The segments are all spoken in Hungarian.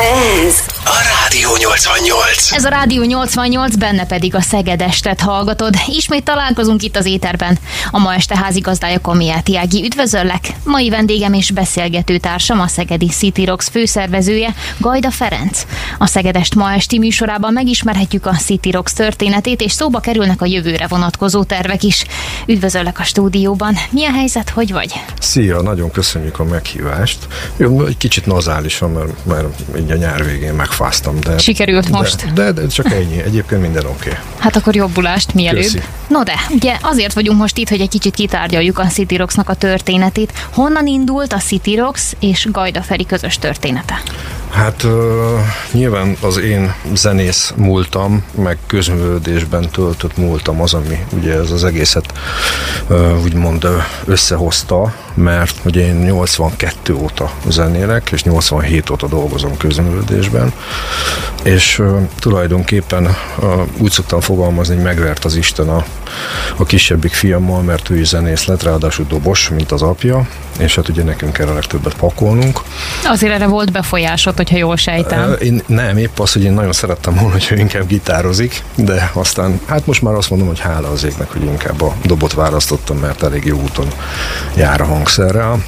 Ez a Rádió 88. Ez a Rádió 88, benne pedig a Szegedestet hallgatod. Ismét találkozunk itt az éterben. A ma este házigazdája Komiáti Ági üdvözöllek. Mai vendégem és beszélgető társam a Szegedi City Rocks főszervezője, Gajda Ferenc. A Szegedest ma esti műsorában megismerhetjük a City Rocks történetét, és szóba kerülnek a jövőre vonatkozó tervek is. Üdvözöllek a stúdióban. Mi a helyzet, hogy vagy? Szia, nagyon köszönjük a meghívást. Jó, egy kicsit nazálisan, mert, mert így a nyár végén megfáztam. De, Sikerült de, most. De, de, csak ennyi. Egyébként minden oké. Okay. Hát akkor jobbulást mielőbb. Köszi. No de, ugye azért vagyunk most itt, hogy egy kicsit kitárgyaljuk a City Rocks-nak a történetét. Honnan indult a City Rocks és Gajda Feri közös története? Hát uh, nyilván az én zenész múltam, meg közművődésben töltött múltam az, ami ugye ez az egészet uh, úgymond összehozta, mert ugye én 82 óta zenélek, és 87 óta dolgozom közművődésben, és tulajdonképpen úgy szoktam fogalmazni, hogy megvert az Isten a, a kisebbik fiammal, mert ő is zenész lett, ráadásul dobos, mint az apja, és hát ugye nekünk kell a legtöbbet pakolnunk. Azért erre volt befolyásod, hogyha jól sejtem. Én nem, épp az, hogy én nagyon szerettem volna, hogy ő inkább gitározik, de aztán, hát most már azt mondom, hogy hála az égnek, hogy inkább a dobot választottam, mert elég jó úton jár a hangszerrel.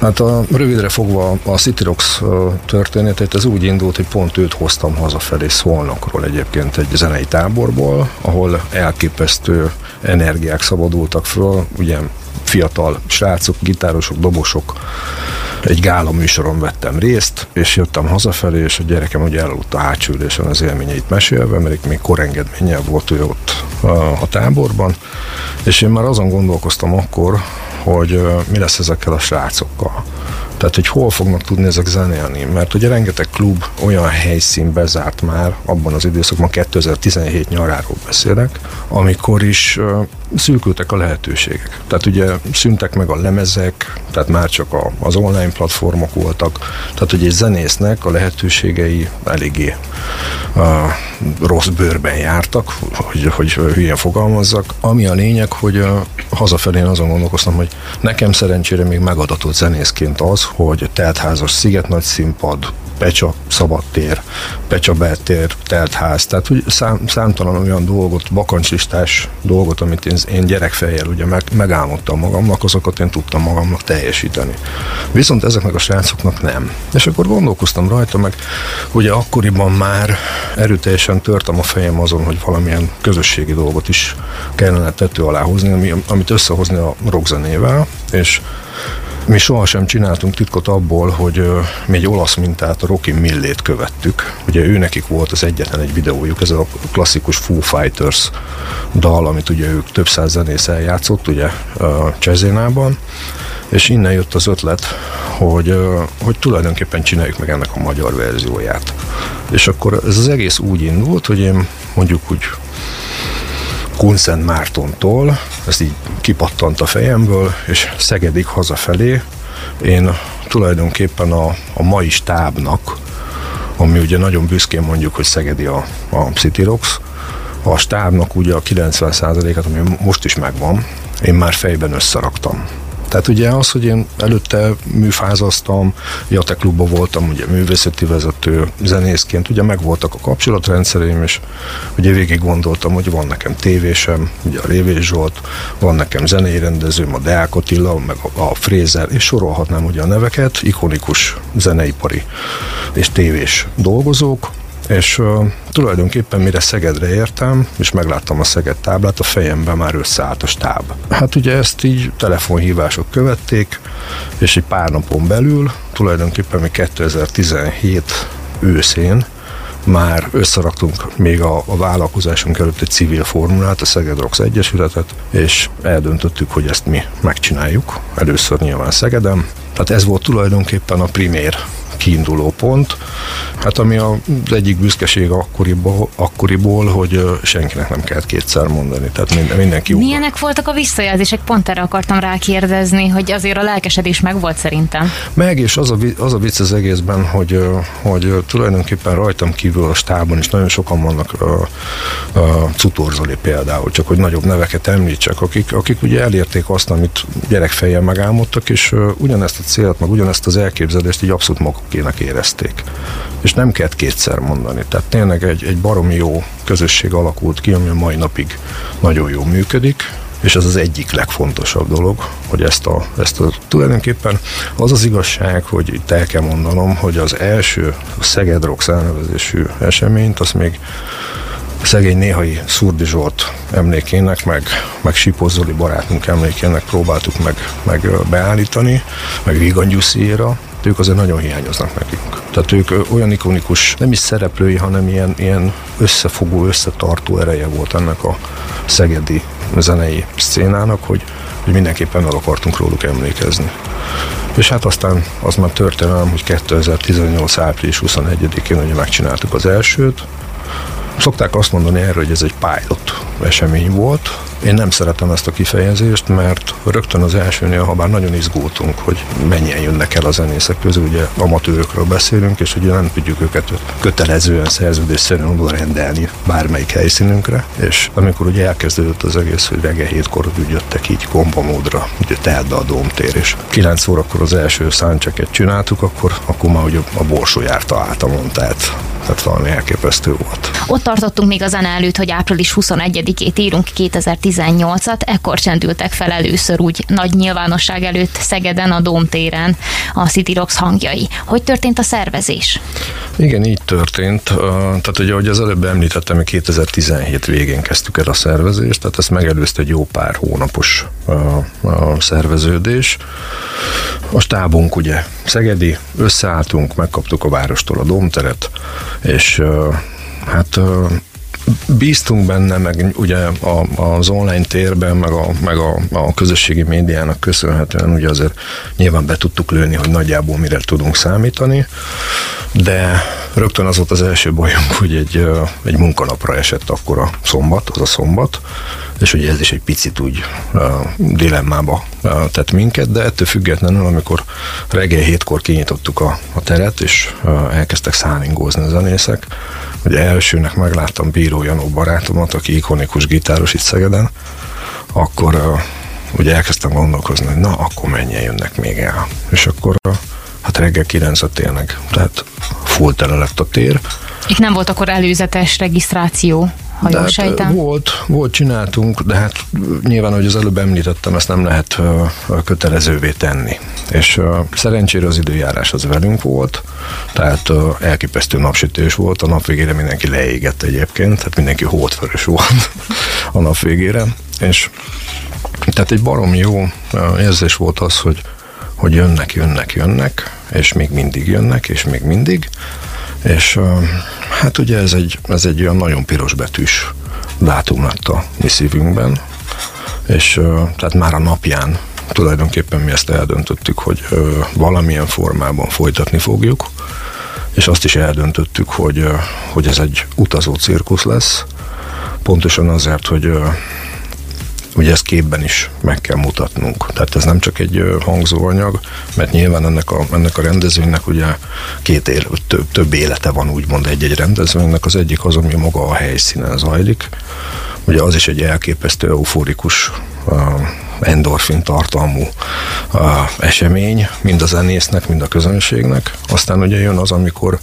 Hát a, rövidre fogva a City Rocks történetét, ez úgy indult, hogy pont őt hoztam hazafelé Szolnokról egyébként egy zenei táborból, ahol elképesztő energiák szabadultak föl, ugye fiatal srácok, gitárosok, dobosok. Egy gála műsoron vettem részt, és jöttem hazafelé, és a gyerekem ugye elaludt a hátsülésen az élményeit mesélve, mert még korengedménnyel volt ő ott a, táborban, és én már azon gondolkoztam akkor, hogy mi lesz ezekkel a srácokkal. Tehát, hogy hol fognak tudni ezek zenélni. Mert ugye rengeteg klub olyan helyszín bezárt már abban az időszakban, 2017 nyaráról beszélek, amikor is szűkültek a lehetőségek. Tehát ugye szüntek meg a lemezek, tehát már csak a, az online platformok voltak, tehát ugye egy zenésznek a lehetőségei eléggé uh, rossz bőrben jártak, hogy, hogy hülyen fogalmazzak. Ami a lényeg, hogy uh, hazafelé azon gondolkoztam, hogy nekem szerencsére még megadatott zenészként az, hogy teltházas sziget nagy színpad, Pecsa szabadtér, Pecsa beltér, teltház, tehát úgy szám, számtalan olyan dolgot, bakancslistás dolgot, amit én, én gyerekfejjel ugye meg, megálmodtam magamnak, azokat én tudtam magamnak teljesíteni. Viszont ezeknek a srácoknak nem. És akkor gondolkoztam rajta, meg ugye akkoriban már erőteljesen törtem a fejem azon, hogy valamilyen közösségi dolgot is kellene tető alá hozni, amit összehozni a rockzenével, és mi sohasem csináltunk titkot abból, hogy uh, mi egy olasz mintát, a Rocky Millét követtük. Ugye ő nekik volt az egyetlen egy videójuk, ez a klasszikus Foo Fighters dal, amit ugye ők több száz zenész eljátszott, ugye Csezénában, és innen jött az ötlet, hogy, uh, hogy tulajdonképpen csináljuk meg ennek a magyar verzióját. És akkor ez az egész úgy indult, hogy én mondjuk úgy Kunszent Mártontól, ez így kipattant a fejemből, és Szegedig hazafelé én tulajdonképpen a, a mai stábnak, ami ugye nagyon büszkén mondjuk, hogy Szegedi a, a City Rocks, a stábnak ugye a 90%-at, ami most is megvan, én már fejben összeraktam. Tehát ugye az, hogy én előtte műfázaztam, Jate klubban voltam, ugye művészeti vezető, zenészként, ugye megvoltak a kapcsolatrendszereim, és ugye végig gondoltam, hogy van nekem tévésem, ugye a Révés Zsolt, van nekem zenei rendezőm, a Deák Attila, meg a, a Frézer, és sorolhatnám ugye a neveket, ikonikus zeneipari és tévés dolgozók, és uh, tulajdonképpen mire Szegedre értem, és megláttam a Szeged táblát, a fejemben már összeállt a stáb. Hát ugye ezt így telefonhívások követték, és egy pár napon belül, tulajdonképpen mi 2017 őszén már összeraktunk még a, a vállalkozásunk előtt egy civil formulát, a Szeged Rocks Egyesületet, és eldöntöttük, hogy ezt mi megcsináljuk. Először nyilván Szegedem. Tehát ez volt tulajdonképpen a primér kiinduló pont. Hát ami az egyik büszkeség akkoriból, akkoriból, hogy senkinek nem kellett kétszer mondani, tehát minden, mindenki jó. Milyenek voltak a visszajelzések? Pont erre akartam rákérdezni, hogy azért a lelkesedés meg volt szerintem. Meg, és az a, az a vicc az egészben, hogy, hogy tulajdonképpen rajtam kívül a stábon is nagyon sokan vannak a, a Cutorzoli például, csak hogy nagyobb neveket említsek, akik, akik ugye elérték azt, amit gyerekfejjel megálmodtak, és ugyanezt a célt, meg ugyanezt az elképzelést így abszolút magukének érezték. És nem kellett kétszer mondani. Tehát tényleg egy, egy baromi jó közösség alakult ki, ami a mai napig nagyon jó működik, és ez az egyik legfontosabb dolog, hogy ezt a, ezt a tulajdonképpen az az igazság, hogy itt el kell mondanom, hogy az első Szeged Rock elnevezésű eseményt, azt még szegény néhai Szurdi Zsolt emlékének, meg, meg Sipozzoli barátunk emlékének próbáltuk meg, meg beállítani, meg Vigan Gyusziéra, ők azért nagyon hiányoznak nekünk. Tehát ők olyan ikonikus, nem is szereplői, hanem ilyen, ilyen összefogó, összetartó ereje volt ennek a szegedi zenei szcénának, hogy, hogy mindenképpen el akartunk róluk emlékezni. És hát aztán az már történelem, hogy 2018. április 21-én ugye megcsináltuk az elsőt, Szokták azt mondani erről, hogy ez egy pilot esemény volt. Én nem szeretem ezt a kifejezést, mert rögtön az elsőnél, ha bár nagyon izgultunk, hogy mennyien jönnek el a zenészek közül, ugye amatőrökről beszélünk, és ugye nem tudjuk őket kötelezően szerződésszerűen oda rendelni bármelyik helyszínünkre, és amikor ugye elkezdődött az egész, hogy reggel hétkor úgy jöttek így kombamódra, ugye telt be a dómtér, és 9 órakor az első száncseket csináltuk, akkor, akkor már ugye a borsó járta át a montát. Tehát valami elképesztő volt. Ott tartottunk még a zene előtt, hogy április 21-ét írunk 2018-at, ekkor csendültek fel először úgy nagy nyilvánosság előtt Szegeden, a Dómtéren a City Rocks hangjai. Hogy történt a szervezés? Igen, így történt. Tehát ugye, ahogy az előbb említettem, mi 2017 végén kezdtük el a szervezést, tehát ezt megelőzte egy jó pár hónapos a szerveződés. A stábunk ugye Szegedi, összeálltunk, megkaptuk a várostól a Dómteret, és hát bíztunk benne, meg ugye a, az online térben, meg, a, meg a, a közösségi médiának köszönhetően ugye azért nyilván be tudtuk lőni, hogy nagyjából mire tudunk számítani, de rögtön az volt az első bajunk, hogy egy, egy munkanapra esett akkor a szombat, az a szombat, és ugye ez is egy picit úgy uh, dilemmába uh, tett minket, de ettől függetlenül, amikor reggel hétkor kinyitottuk a, a teret, és uh, elkezdtek szállingózni a zenészek, ugye elsőnek megláttam Bíró Janó barátomat, aki ikonikus gitáros itt Szegeden, akkor uh, ugye elkezdtem gondolkozni, hogy na, akkor mennyien jönnek még el. És akkor uh, hát reggel 9 tényleg, tehát full tele lett a tér. Itt nem volt akkor előzetes regisztráció? ha jól hát. Volt, volt, csináltunk, de hát nyilván, hogy az előbb említettem, ezt nem lehet kötelezővé tenni. És szerencsére az időjárás az velünk volt, tehát elképesztő napsütés volt, a nap végére mindenki leégett egyébként, tehát mindenki hótvörös volt a nap végére, és tehát egy barom jó érzés volt az, hogy, hogy jönnek, jönnek, jönnek, és még mindig jönnek, és még mindig, és hát ugye ez egy, ez egy olyan nagyon piros betűs dátum lett a mi szívünkben, és tehát már a napján tulajdonképpen mi ezt eldöntöttük, hogy valamilyen formában folytatni fogjuk, és azt is eldöntöttük, hogy, hogy ez egy utazó cirkusz lesz, pontosan azért, hogy ugye ezt képben is meg kell mutatnunk. Tehát ez nem csak egy hangzóanyag, mert nyilván ennek a, ennek a rendezvénynek ugye két él, több, több élete van úgymond egy-egy rendezvénynek. Az egyik az, ami maga a helyszínen zajlik. Ugye az is egy elképesztő euforikus endorfin tartalmú esemény, mind a zenésznek, mind a közönségnek. Aztán ugye jön az, amikor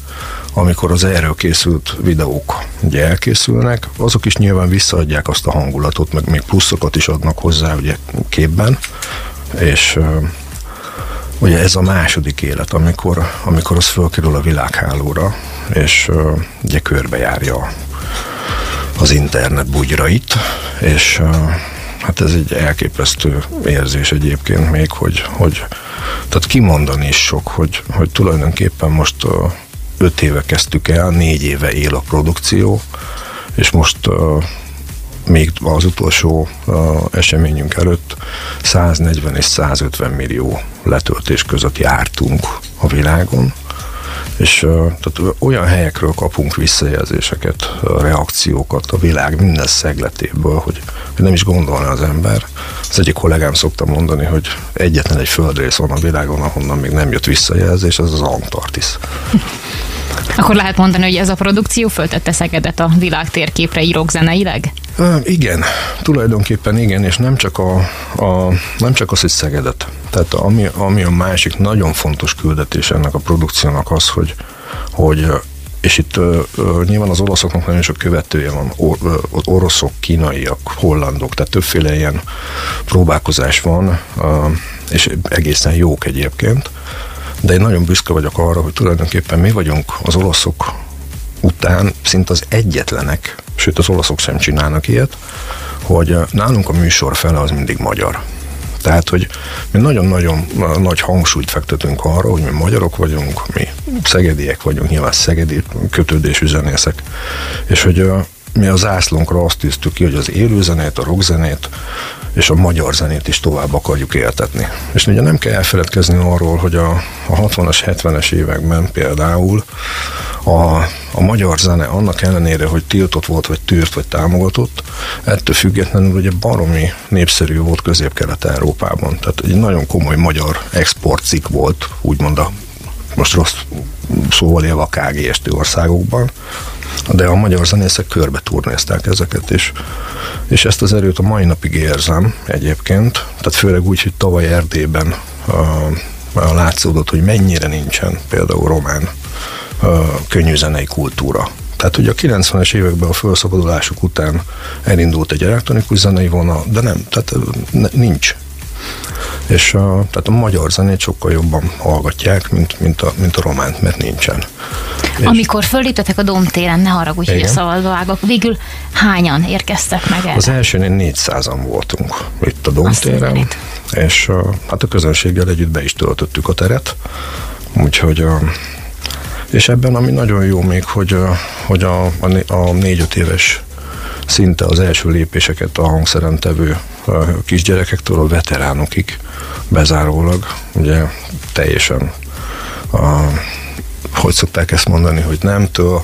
amikor az erről készült videók ugye elkészülnek, azok is nyilván visszaadják azt a hangulatot, meg még pluszokat is adnak hozzá ugye képben, és ugye ez a második élet, amikor, amikor az fölkerül a világhálóra, és ugye körbejárja az internet bugyrait, és hát ez egy elképesztő érzés egyébként még, hogy, hogy tehát kimondani is sok, hogy, hogy tulajdonképpen most öt éve kezdtük el, négy éve él a produkció, és most még az utolsó uh, eseményünk előtt 140 és 150 millió letöltés között jártunk a világon, és tehát olyan helyekről kapunk visszajelzéseket, reakciókat a világ minden szegletéből, hogy nem is gondolna az ember. Az egyik kollégám szokta mondani, hogy egyetlen egy földrész van a világon, ahonnan még nem jött visszajelzés, az az Antarktisz. Akkor lehet mondani, hogy ez a produkció föltette Szegedet a világ térképre zeneileg? Uh, igen, tulajdonképpen igen, és nem csak, a, a, nem csak az, hogy Szegedet. Tehát ami, ami a másik nagyon fontos küldetés ennek a produkciónak az, hogy, hogy és itt uh, nyilván az oroszoknak nagyon sok követője van, or, uh, oroszok, kínaiak, hollandok, tehát többféle ilyen próbálkozás van, uh, és egészen jók egyébként, de én nagyon büszke vagyok arra, hogy tulajdonképpen mi vagyunk az oroszok után szinte az egyetlenek, sőt az olaszok sem csinálnak ilyet, hogy nálunk a műsor fele az mindig magyar. Tehát, hogy mi nagyon-nagyon nagy hangsúlyt fektetünk arra, hogy mi magyarok vagyunk, mi szegediek vagyunk, nyilván szegedi kötődésű zenészek, és hogy mi a zászlónkra azt tűztük ki, hogy az élőzenét, a rockzenét és a magyar zenét is tovább akarjuk éltetni. És ugye nem kell elfeledkezni arról, hogy a, a 60-as, 70-es években például a, a magyar zene annak ellenére, hogy tiltott volt, vagy tűrt, vagy támogatott, ettől függetlenül ugye baromi népszerű volt közép-kelet-európában. Tehát egy nagyon komoly magyar exportcik volt, úgymond a most rossz szóval élve a KGST országokban, de a magyar zenészek körbe turnézták ezeket, és, és ezt az erőt a mai napig érzem egyébként, tehát főleg úgy, hogy tavaly Erdélyben a, a látszódott, hogy mennyire nincsen például román a zenei kultúra. Tehát ugye a 90-es években a felszabadulásuk után elindult egy elektronikus zenei vonal, de nem, tehát nincs és a, tehát a magyar zenét sokkal jobban hallgatják, mint, mint, a, mint a románt, mert nincsen. És Amikor fölítetek a Domtéren, ne haragudj, hogy a szabadba vágok, végül hányan érkeztek meg el? Az elsőnél 400-an voltunk itt a Domtéren, és a, hát a közönséggel együtt be is töltöttük a teret, úgyhogy a, és ebben ami nagyon jó még, hogy, hogy a, a, a négy-öt éves szinte az első lépéseket a hangszeren tevő kisgyerekektől a veteránokig bezárólag, ugye teljesen a, hogy szokták ezt mondani, hogy nemtől,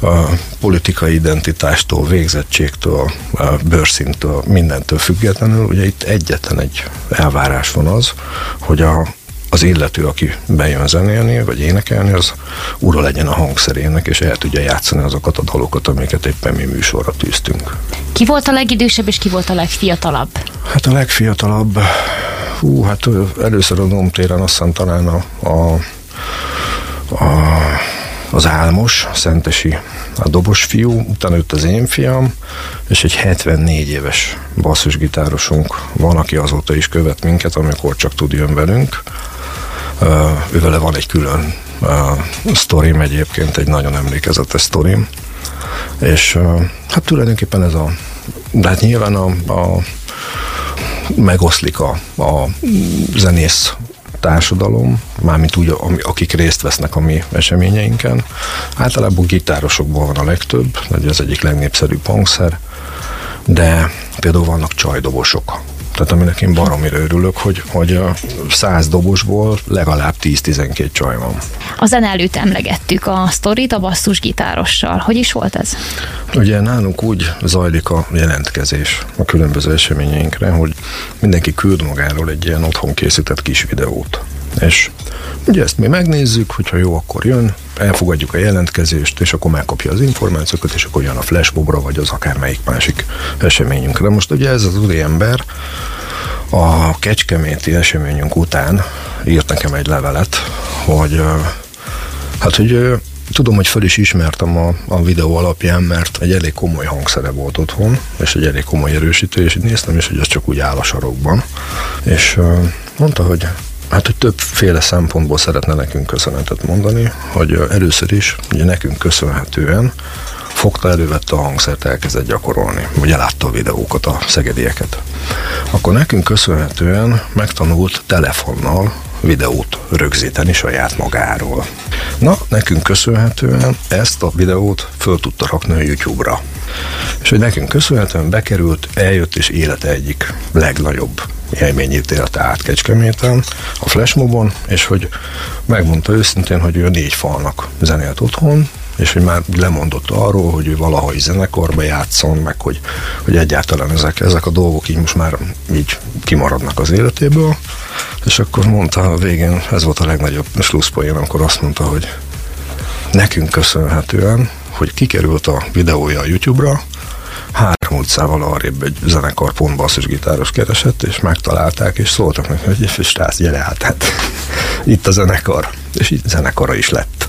a politikai identitástól, végzettségtől, a bőrszintől, mindentől függetlenül, ugye itt egyetlen egy elvárás van az, hogy a, az illető, aki bejön zenélni, vagy énekelni, az ura legyen a hangszerének, és el tudja játszani azokat a dalokat, amiket éppen mi műsorra tűztünk. Ki volt a legidősebb, és ki volt a legfiatalabb? Hát a legfiatalabb, hú, hát először a Domtéren azt hiszem talán a, a, a az Álmos, Szentesi a dobos fiú, utána jött az én fiam, és egy 74 éves basszusgitárosunk van, aki azóta is követ minket, amikor csak tud jön velünk. Uh, vele van egy külön sztorim egyébként, egy nagyon emlékezetes sztorim. És hát tulajdonképpen ez a, de hát nyilván a, a megoszlik a, a zenész társadalom, mármint úgy, akik részt vesznek a mi eseményeinken. Általában gitárosokból van a legtöbb, vagy az egyik legnépszerűbb hangszer, de például vannak csajdobosok, tehát aminek én baromira örülök, hogy, hogy a száz dobosból legalább 10-12 csaj van. A zene előtt emlegettük a sztorit a basszusgitárossal. Hogy is volt ez? Ugye nálunk úgy zajlik a jelentkezés a különböző eseményeinkre, hogy mindenki küld magáról egy ilyen otthon készített kis videót. És ugye ezt mi megnézzük, hogyha jó, akkor jön, elfogadjuk a jelentkezést, és akkor megkapja az információkat, és akkor jön a flashmobra, vagy az akármelyik másik eseményünkre. Most ugye ez az úri ember a kecskeméti eseményünk után írt nekem egy levelet, hogy hát, hogy Tudom, hogy föl is ismertem a, a videó alapján, mert egy elég komoly hangszere volt otthon, és egy elég komoly erősítő, és néztem is, hogy ez csak úgy áll a sarokban. És mondta, hogy Hát, hogy többféle szempontból szeretne nekünk köszönetet mondani, hogy először is ugye nekünk köszönhetően fogta, elővette a hangszert, elkezdett gyakorolni, vagy elátta a videókat, a szegedieket. Akkor nekünk köszönhetően megtanult telefonnal videót rögzíteni saját magáról. Na, nekünk köszönhetően ezt a videót föl tudta rakni a YouTube-ra. És hogy nekünk köszönhetően bekerült, eljött és élete egyik legnagyobb élményét élte át Kecskeméten, a flashmobon, és hogy megmondta őszintén, hogy ő négy falnak zenélt otthon, és hogy már lemondott arról, hogy ő valahogy zenekarba játszon, meg hogy, hogy egyáltalán ezek, ezek a dolgok így most már így kimaradnak az életéből, és akkor mondta a végén, ez volt a legnagyobb slusszpoén, amikor azt mondta, hogy nekünk köszönhetően, hogy kikerült a videója a YouTube-ra, három utcával arrébb egy zenekar pont basszusgitáros keresett, és megtalálták, és szóltak neki, hogy srác, gyere át, hát itt a zenekar. És itt zenekara is lett.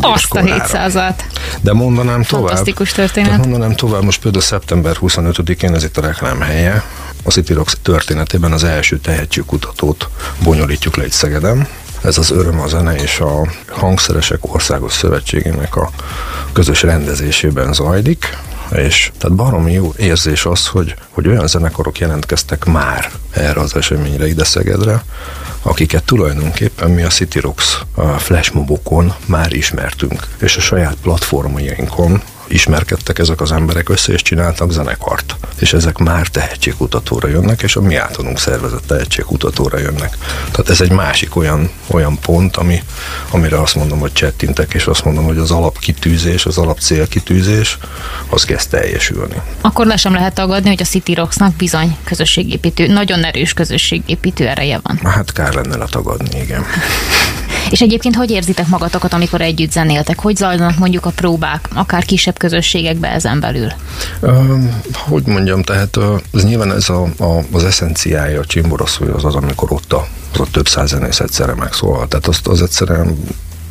Azt a 700-at. De mondanám tovább. Fantasztikus történet. mondanám tovább, most például szeptember 25-én, ez itt a reklám helye, a City Rocks történetében az első tehetségkutatót bonyolítjuk le egy Szegeden. Ez az Öröm a Zene és a Hangszeresek Országos Szövetségének a közös rendezésében zajlik és tehát baromi jó érzés az, hogy, hogy olyan zenekarok jelentkeztek már erre az eseményre ide Szegedre, akiket tulajdonképpen mi a City Rocks flashmobokon már ismertünk, és a saját platformjainkon ismerkedtek ezek az emberek össze, és csináltak zenekart. És ezek már tehetségkutatóra jönnek, és a mi általunk szervezett tehetségkutatóra jönnek. Tehát ez egy másik olyan, olyan pont, ami, amire azt mondom, hogy csettintek, és azt mondom, hogy az alapkitűzés, az alapcélkitűzés, az kezd teljesülni. Akkor le sem lehet tagadni, hogy a City Rocksnak bizony közösségépítő, nagyon erős közösségépítő ereje van. Hát kár lenne letagadni, igen. És egyébként hogy érzitek magatokat, amikor együtt zenéltek? Hogy zajlanak mondjuk a próbák, akár kisebb közösségekbe ezen belül? Uh, hogy mondjam, tehát ez nyilván ez a, a, az eszenciája a csimboroszúly az az, amikor ott a, az a több száz zenész egyszerre megszólal. Tehát azt az egyszerűen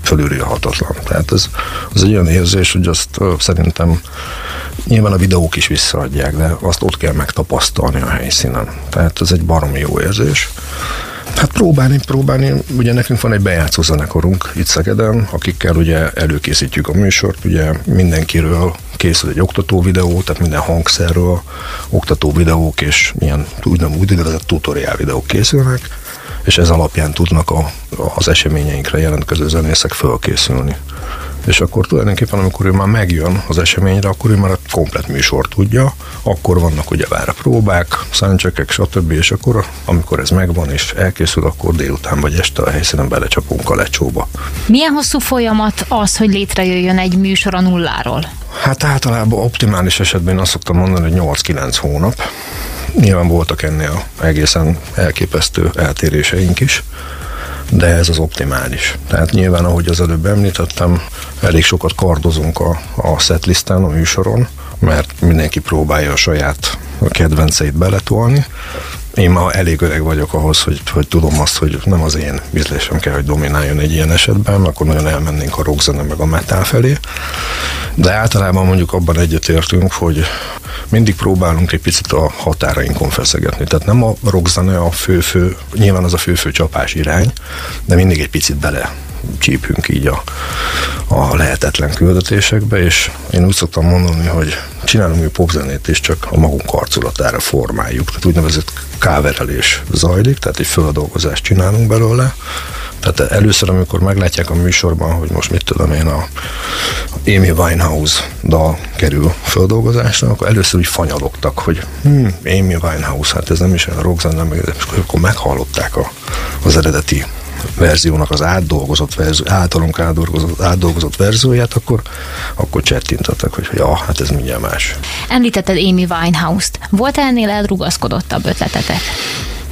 fölülírhatatlan. Tehát ez az egy olyan érzés, hogy azt uh, szerintem nyilván a videók is visszaadják, de azt ott kell megtapasztalni a helyszínen. Tehát ez egy baromi jó érzés. Hát próbálni, próbálni. Ugye nekünk van egy bejátszó zenekarunk itt Szegeden, akikkel ugye előkészítjük a műsort, ugye mindenkiről készül egy oktató videó, tehát minden hangszerről oktató videók és ilyen úgynevezett tutoriál videók készülnek, és ez alapján tudnak a, az eseményeinkre jelentkező zenészek fölkészülni és akkor tulajdonképpen, amikor ő már megjön az eseményre, akkor ő már a komplet műsor tudja, akkor vannak ugye vár a próbák, száncsekek, stb. És akkor, amikor ez megvan és elkészül, akkor délután vagy este a helyszínen belecsapunk a lecsóba. Milyen hosszú folyamat az, hogy létrejöjjön egy műsor a nulláról? Hát általában optimális esetben azt szoktam mondani, hogy 8-9 hónap. Nyilván voltak ennél egészen elképesztő eltéréseink is de ez az optimális. Tehát nyilván, ahogy az előbb említettem, elég sokat kardozunk a, a setlisten, a műsoron, mert mindenki próbálja a saját kedvenceit beletolni. Én ma elég öreg vagyok ahhoz, hogy, hogy tudom azt, hogy nem az én ízlésem kell, hogy domináljon egy ilyen esetben, akkor nagyon elmennénk a rockzene meg a metal felé. De általában mondjuk abban egyetértünk, hogy mindig próbálunk egy picit a határainkon feszegetni. Tehát nem a rockzene a fő-fő, nyilván az a fő-fő csapás irány, de mindig egy picit bele csípünk így a, a lehetetlen küldetésekbe, és én úgy szoktam mondani, hogy csinálunk mi popzenét is, csak a magunk arculatára formáljuk. Tehát úgynevezett káverelés zajlik, tehát egy földolgozást csinálunk belőle, tehát először, amikor meglátják a műsorban, hogy most mit tudom én, a Amy Winehouse dal kerül földolgozásra, akkor először úgy fanyalogtak, hogy hm, Amy Winehouse, hát ez nem is a rockzene, meg, és akkor meghallották a, az eredeti verziónak az átdolgozott verzió, általunk átdolgozott, átdolgozott verzióját, akkor, akkor csettintettek, hogy ja, hát ez mindjárt más. Említetted Amy Winehouse-t. Volt -e ennél eldrugaszkodottabb ötletetek?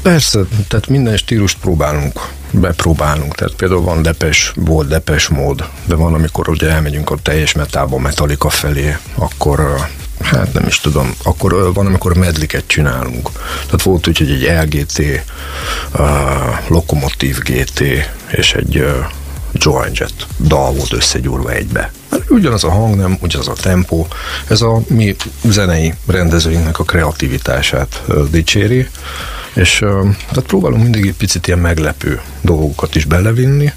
Persze, tehát minden stílust próbálunk, bepróbálunk. Tehát például van depes, volt depes mód, de van, amikor ugye elmegyünk a teljes metába, metalika felé, akkor hát nem is tudom, akkor van, amikor medliket csinálunk. Tehát volt úgy, hogy egy LGT, uh, Lokomotív GT és egy uh, Joan Jett dal volt összegyúrva egybe. Hát ugyanaz a hang, nem ugyanaz a tempó. Ez a mi zenei rendezőinknek a kreativitását dicséri, és tehát próbálunk mindig egy picit ilyen meglepő dolgokat is belevinni,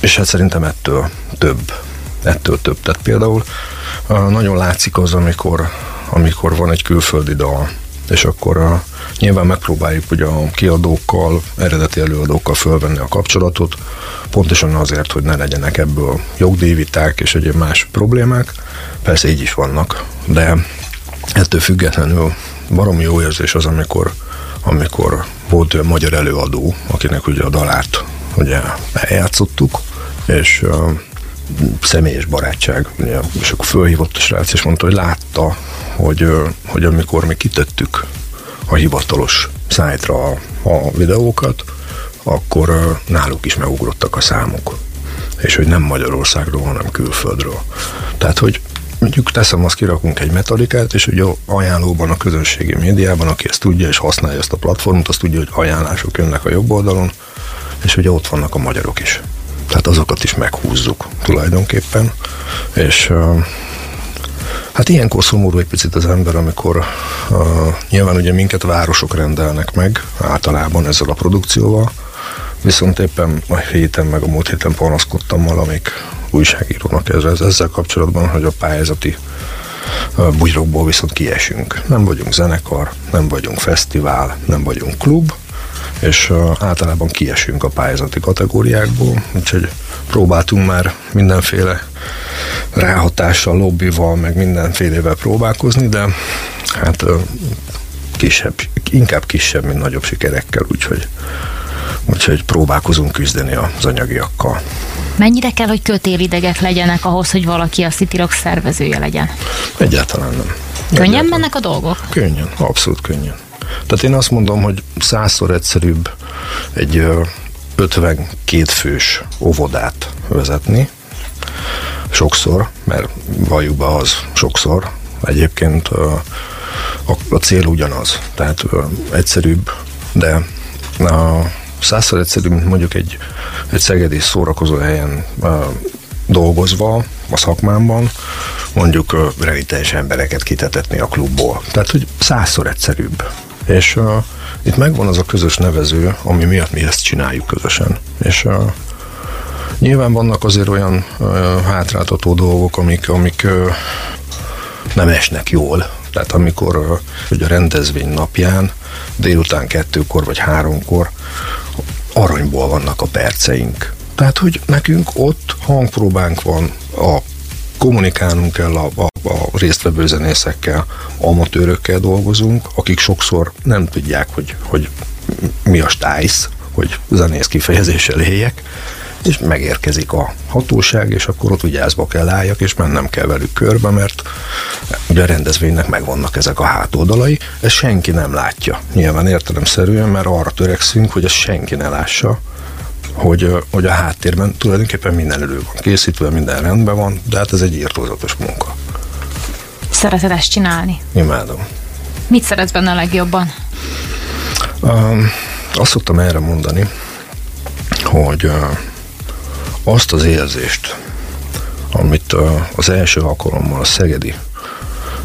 és hát szerintem ettől több. Ettől több. Tehát például nagyon látszik az, amikor, amikor van egy külföldi dal, és akkor uh, nyilván megpróbáljuk ugye a kiadókkal, eredeti előadókkal fölvenni a kapcsolatot, pontosan azért, hogy ne legyenek ebből jogdíjviták és egyéb más problémák. Persze így is vannak, de ettől függetlenül baromi jó érzés az, amikor, amikor volt olyan magyar előadó, akinek ugye a dalát ugye eljátszottuk, és uh, személyes barátság, ugye, és akkor fölhívott a srác, és mondta, hogy látta, hogy, hogy amikor mi kitettük a hivatalos szájtra a, a videókat, akkor náluk is megugrottak a számok és hogy nem Magyarországról, hanem külföldről. Tehát, hogy mondjuk teszem, azt kirakunk egy metalikát, és ugye ajánlóban a közönségi médiában, aki ezt tudja és használja ezt a platformot, azt tudja, hogy ajánlások jönnek a jobb oldalon, és ugye ott vannak a magyarok is. Tehát azokat is meghúzzuk tulajdonképpen, és uh, Hát ilyenkor szomorú egy picit az ember, amikor uh, nyilván ugye minket városok rendelnek meg általában ezzel a produkcióval, viszont éppen a héten meg a múlt héten panaszkodtam valamik újságírónak ezzel, ezzel kapcsolatban, hogy a pályázati bugyrokból viszont kiesünk. Nem vagyunk zenekar, nem vagyunk fesztivál, nem vagyunk klub, és általában kiesünk a pályázati kategóriákból, úgyhogy próbáltunk már mindenféle ráhatással, lobbival, meg mindenfélevel próbálkozni, de hát kisebb, inkább kisebb, mint nagyobb sikerekkel, úgyhogy, úgyhogy próbálkozunk küzdeni az anyagiakkal. Mennyire kell, hogy kötélidegek legyenek ahhoz, hogy valaki a City Rock szervezője legyen? Egyáltalán nem. Könnyen Egyáltalán. mennek a dolgok? Könnyen, abszolút könnyen. Tehát én azt mondom, hogy százszor egyszerűbb egy 52 fős óvodát vezetni, sokszor, mert valljuk be az sokszor, egyébként a, cél ugyanaz, tehát egyszerűbb, de a százszor egyszerűbb, mint mondjuk egy, egy szegedi szórakozó helyen dolgozva a szakmámban, mondjuk reviteljes embereket kitetetni a klubból. Tehát, hogy százszor egyszerűbb. És uh, itt megvan az a közös nevező, ami miatt mi ezt csináljuk közösen. És uh, nyilván vannak azért olyan uh, hátráltató dolgok, amik, amik uh, nem esnek jól. Tehát amikor uh, hogy a rendezvény napján délután kettőkor vagy háromkor aranyból vannak a perceink. Tehát, hogy nekünk ott hangpróbánk van, a kommunikálnunk kell a, a, a résztvevő zenészekkel, amatőrökkel dolgozunk, akik sokszor nem tudják, hogy, hogy mi a stájsz, hogy zenész kifejezéssel éljek, és megérkezik a hatóság, és akkor ott vigyázba kell álljak, és mennem kell velük körbe, mert ugye a rendezvénynek megvannak ezek a hátoldalai, ezt senki nem látja. Nyilván értelemszerűen, mert arra törekszünk, hogy ezt senki ne lássa, hogy, hogy a háttérben tulajdonképpen minden elő van készítve, minden rendben van, de hát ez egy írtózatos munka. Szereted ezt csinálni? Imádom. Mit szeretsz benne a legjobban? Um, azt szoktam erre mondani, hogy uh, azt az érzést, amit uh, az első alkalommal a Szegedi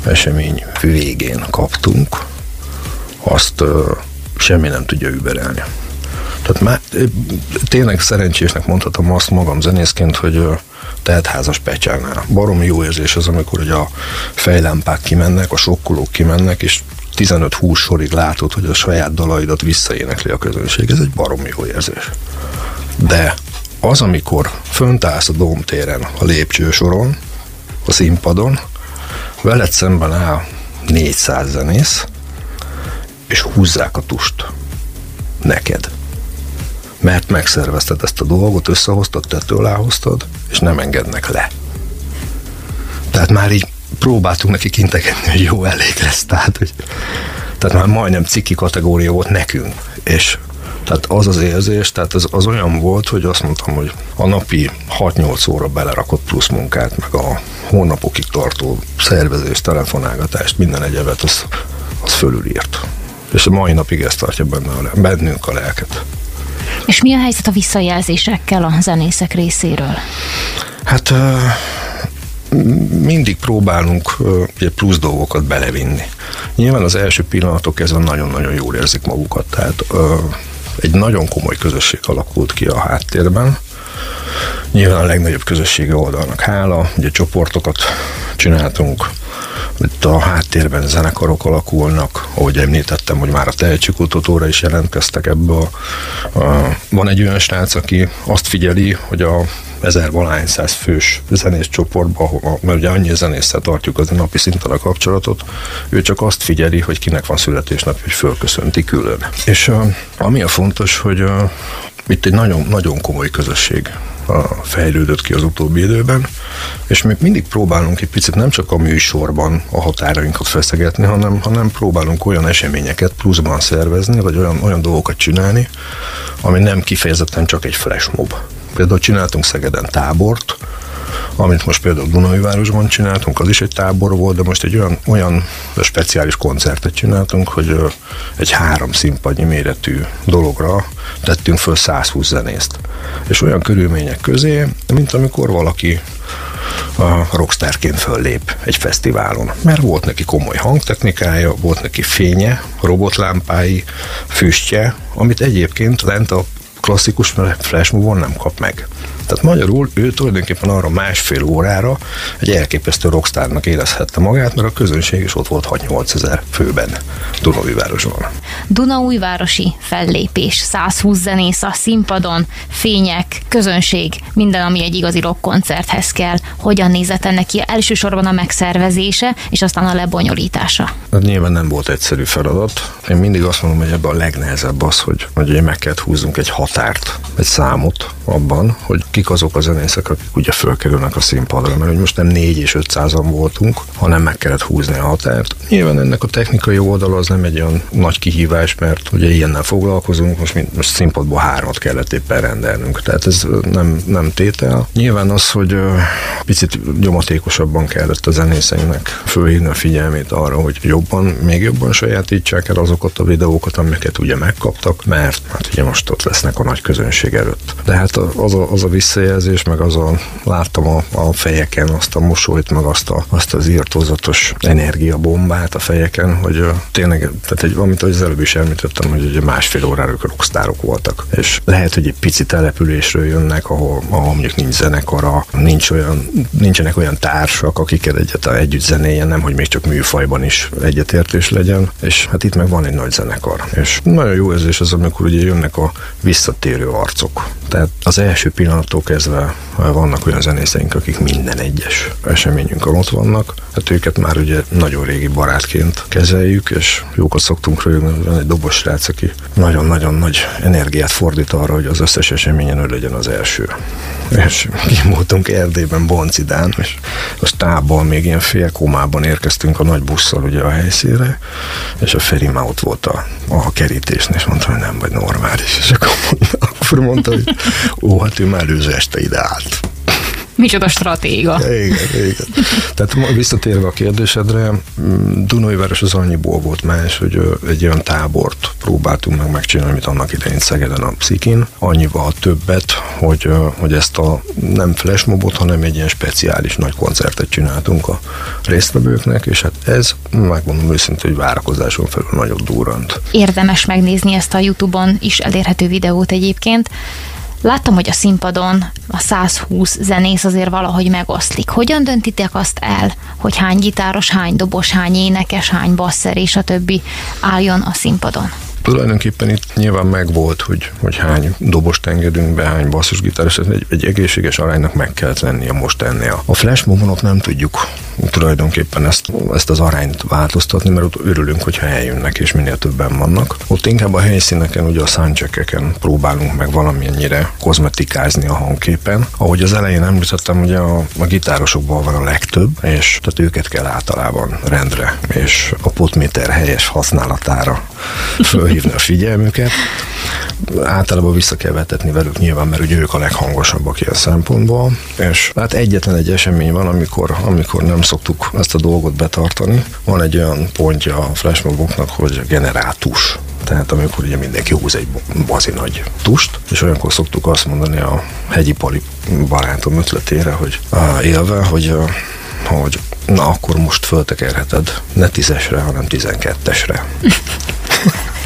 esemény végén kaptunk, azt uh, semmi nem tudja überelni. Tehát már tényleg szerencsésnek mondhatom azt magam zenészként, hogy teltházas pecsánál. Barom jó érzés az, amikor hogy a fejlámpák kimennek, a sokkolók kimennek, és 15-20 sorig látod, hogy a saját dalaidat visszaénekli a közönség. Ez egy barom jó érzés. De az, amikor fönt állsz a domtéren, a lépcsősoron, a színpadon, veled szemben áll 400 zenész, és húzzák a tust neked mert megszervezted ezt a dolgot, összehoztad, tető alá és nem engednek le. Tehát már így próbáltunk neki integetni, hogy jó, elég lesz. Tehát, hogy, tehát már majdnem ciki kategória volt nekünk. És tehát az az érzés, tehát az, az olyan volt, hogy azt mondtam, hogy a napi 6-8 óra belerakott plusz munkát, meg a hónapokig tartó szervezés, telefonálgatást, minden egyebet, az, az fölülírt. És a mai napig ezt tartja benne a, bennünk a lelket. És mi a helyzet a visszajelzésekkel a zenészek részéről? Hát mindig próbálunk ugye, plusz dolgokat belevinni. Nyilván az első pillanatok kezdve nagyon-nagyon jól érzik magukat, tehát egy nagyon komoly közösség alakult ki a háttérben. Nyilván a legnagyobb közössége oldalnak hála, ugye csoportokat csináltunk, itt a háttérben zenekarok alakulnak, ahogy említettem, hogy már a tehetségkutatóra is jelentkeztek ebből. Van egy olyan srác, aki azt figyeli, hogy a ezer valány száz fős zenész csoportban, mert ugye annyi zenésszel tartjuk az a napi szinten a kapcsolatot, ő csak azt figyeli, hogy kinek van születésnap, hogy fölköszönti külön. És ami a fontos, hogy itt egy nagyon, nagyon komoly közösség fejlődött ki az utóbbi időben, és még mindig próbálunk egy picit nem csak a műsorban a határainkat feszegetni, hanem, hanem próbálunk olyan eseményeket pluszban szervezni, vagy olyan, olyan dolgokat csinálni, ami nem kifejezetten csak egy flash mob Például csináltunk Szegeden tábort, amit most például Dunajvárosban csináltunk, az is egy tábor volt, de most egy olyan, olyan speciális koncertet csináltunk, hogy egy három színpadnyi méretű dologra tettünk föl 120 zenészt. És olyan körülmények közé, mint amikor valaki a rockstarként föllép egy fesztiválon. Mert volt neki komoly hangtechnikája, volt neki fénye, robotlámpái, füstje, amit egyébként lent a klasszikus flash nem kap meg. Tehát magyarul ő tulajdonképpen arra másfél órára egy elképesztő rockstárnak érezhette magát, mert a közönség is ott volt 6-8 ezer főben Dunaújvárosban. Dunaújvárosi fellépés, 120 zenész a színpadon, fények, közönség, minden, ami egy igazi rock koncerthez kell. Hogyan nézett ennek ki? Elsősorban a megszervezése, és aztán a lebonyolítása. Hát nyilván nem volt egyszerű feladat. Én mindig azt mondom, hogy ebben a legnehezebb az, hogy, hogy meg kellett húznunk egy határt, egy számot abban, hogy kik azok a zenészek, akik ugye fölkerülnek a színpadra, mert hogy most nem 4 és 500-an voltunk, hanem meg kellett húzni a határt. Nyilván ennek a technikai oldala az nem egy olyan nagy kihívás, mert ugye ilyennel foglalkozunk, most, mint, most színpadból hármat kellett éppen rendelnünk, tehát ez nem, nem tétel. Nyilván az, hogy picit nyomatékosabban kellett a zenészeinknek fölhívni a figyelmét arra, hogy jobban, még jobban sajátítsák el azokat a videókat, amiket ugye megkaptak, mert hát ugye most ott lesznek a nagy közönség előtt. De hát az a, az a visszajelzés, meg az a, láttam a, a fejeken azt a mosolyt, meg azt, a, azt az írtózatos energiabombát a fejeken, hogy uh, tényleg, tehát egy, amit az előbb is említettem, hogy ugye másfél órára rockstárok voltak. És lehet, hogy egy pici településről jönnek, ahol, ahol mondjuk nincs zenekara, nincs olyan, nincsenek olyan társak, akikkel egyáltalán együtt zenéljen, nem, hogy még csak műfajban is egyetértés legyen, és hát itt meg van egy nagy zenekar. És nagyon jó érzés az, amikor ugye jönnek a visszatérő arcok. Tehát az első pillanattól kezdve vannak olyan zenészeink, akik minden egyes eseményünkön ott vannak. Hát őket már ugye nagyon régi barátként kezeljük, és jókat szoktunk rögni. Van egy dobos srác, aki nagyon-nagyon nagy energiát fordít arra, hogy az összes eseményen ő legyen az első. És kimúltunk Erdélyben Boncidán, és a stábban még ilyen félkomában érkeztünk a nagy busszal ugye a helyszínre, és a Feri már ott volt a, a kerítésnél, és mondta, hogy nem vagy normális, és akkor mondta, akkor mondta hogy ó, hát ő már előző este ide állt. Micsoda stratéga. Igen, igen. Tehát visszatérve a kérdésedre, Dunajváros az annyiból volt más, hogy egy olyan tábort próbáltunk meg megcsinálni, amit annak idején Szegeden a Pszikin, annyival többet, hogy, hogy ezt a nem flashmobot, hanem egy ilyen speciális nagy koncertet csináltunk a résztvevőknek, és hát ez, megmondom őszintén, hogy várakozáson felül nagyon durrant. Érdemes megnézni ezt a Youtube-on is elérhető videót egyébként. Láttam, hogy a színpadon a 120 zenész azért valahogy megoszlik. Hogyan döntitek azt el, hogy hány gitáros, hány dobos, hány énekes, hány basszer és a többi álljon a színpadon? Tulajdonképpen itt nyilván megvolt, hogy, hogy hány dobost engedünk be, hány basszusgitáros, egy, egy egészséges aránynak meg kellett lennie most ennél. A flash mobonok nem tudjuk tulajdonképpen ezt, ezt az arányt változtatni, mert ott örülünk, hogyha eljönnek és minél többen vannak. Ott inkább a helyszíneken, ugye a soundcheckeken próbálunk meg valamilyennyire kozmetikázni a hangképen. Ahogy az elején említettem, ugye a, a gitárosokból van a legtöbb, és tehát őket kell általában rendre és a potméter helyes használatára fölhívni a figyelmüket. Általában vissza kell vetetni velük nyilván, mert ugye ők a leghangosabbak ilyen szempontból. És hát egyetlen egy esemény van, amikor, amikor nem szoktuk ezt a dolgot betartani. Van egy olyan pontja a flashmoboknak, hogy generátus tehát amikor ugye mindenki húz egy bazi nagy tust, és olyankor szoktuk azt mondani a hegyi pali barátom ötletére, hogy á, élve, hogy, hogy na akkor most föltekerheted ne tízesre, hanem tizenkettesre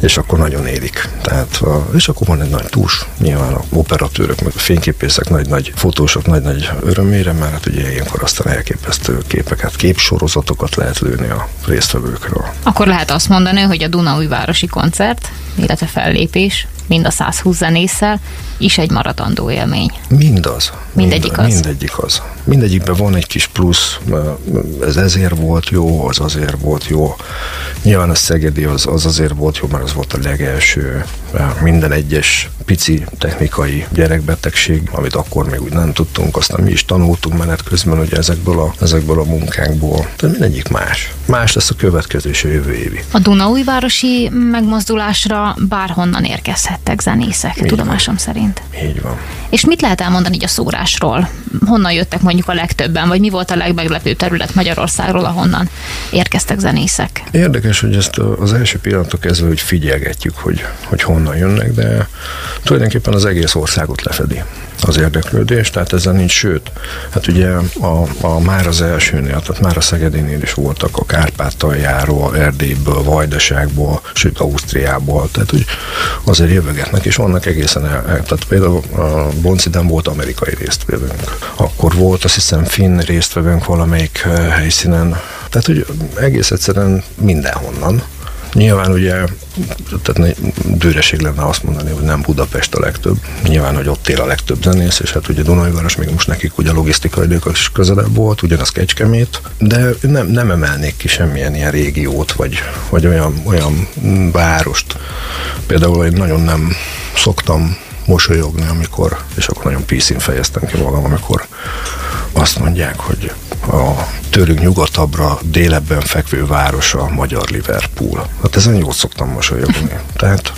és akkor nagyon élik. Tehát, és akkor van egy nagy tús, nyilván a operatőrök, meg a fényképészek, nagy-nagy fotósok nagy-nagy örömére, mert hát ugye ilyenkor aztán elképesztő képeket, képsorozatokat lehet lőni a résztvevőkről. Akkor lehet azt mondani, hogy a Dunaújvárosi koncert, illetve fellépés, mind a 120 zenésszel, is egy maradandó élmény. Mindaz. Mindegyik mind, az. Mindegyik az. Mindegyikben van egy kis plusz, ez ezért volt jó, az azért volt jó. Nyilván a Szegedi az, az azért volt jó, mert az volt a legelső. Minden egyes pici technikai gyerekbetegség, amit akkor még úgy nem tudtunk, aztán mi is tanultunk menet közben ugye ezekből a, ezekből a munkánkból. Tehát mindegyik más. Más lesz a következő és a jövő évi. A Dunaújvárosi megmozdulásra bárhonnan érkezhettek zenészek, Így tudomásom van. szerint. Így van. És mit lehet elmondani így a szórásról? Honnan jöttek mondjuk a legtöbben, vagy mi volt a legmeglepőbb terület Magyarországról, ahonnan érkeztek zenészek? Érdekes, hogy ezt az első pillanatok kezdve, hogy figyelgetjük, hogy, hogy honnan jönnek, de tulajdonképpen az egész országot lefedi az érdeklődés, tehát ezzel nincs, sőt, hát ugye a, a már az elsőnél, tehát már a Szegedinél is voltak a Kárpátaljáról, Erdélyből, Vajdaságból, sőt Ausztriából, tehát hogy azért jövögetnek, és vannak egészen el, tehát például a Bonciden volt amerikai résztvevőnk, akkor volt azt hiszem finn résztvevőnk valamelyik eh, helyszínen, tehát hogy egész egyszerűen mindenhonnan, Nyilván ugye, tehát dőreség lenne azt mondani, hogy nem Budapest a legtöbb. Nyilván, hogy ott él a legtöbb zenész, és hát ugye Dunajváros még most nekik ugye logisztikai idők is közelebb volt, ugyanaz Kecskemét, de nem, nem emelnék ki semmilyen ilyen régiót, vagy, vagy olyan, olyan várost. Például én nagyon nem szoktam mosolyogni, amikor, és akkor nagyon piszin fejeztem ki magam, amikor azt mondják, hogy a tőlünk nyugatabbra, délebben fekvő város a magyar Liverpool. Hát ezen jól szoktam mosolyogni. Tehát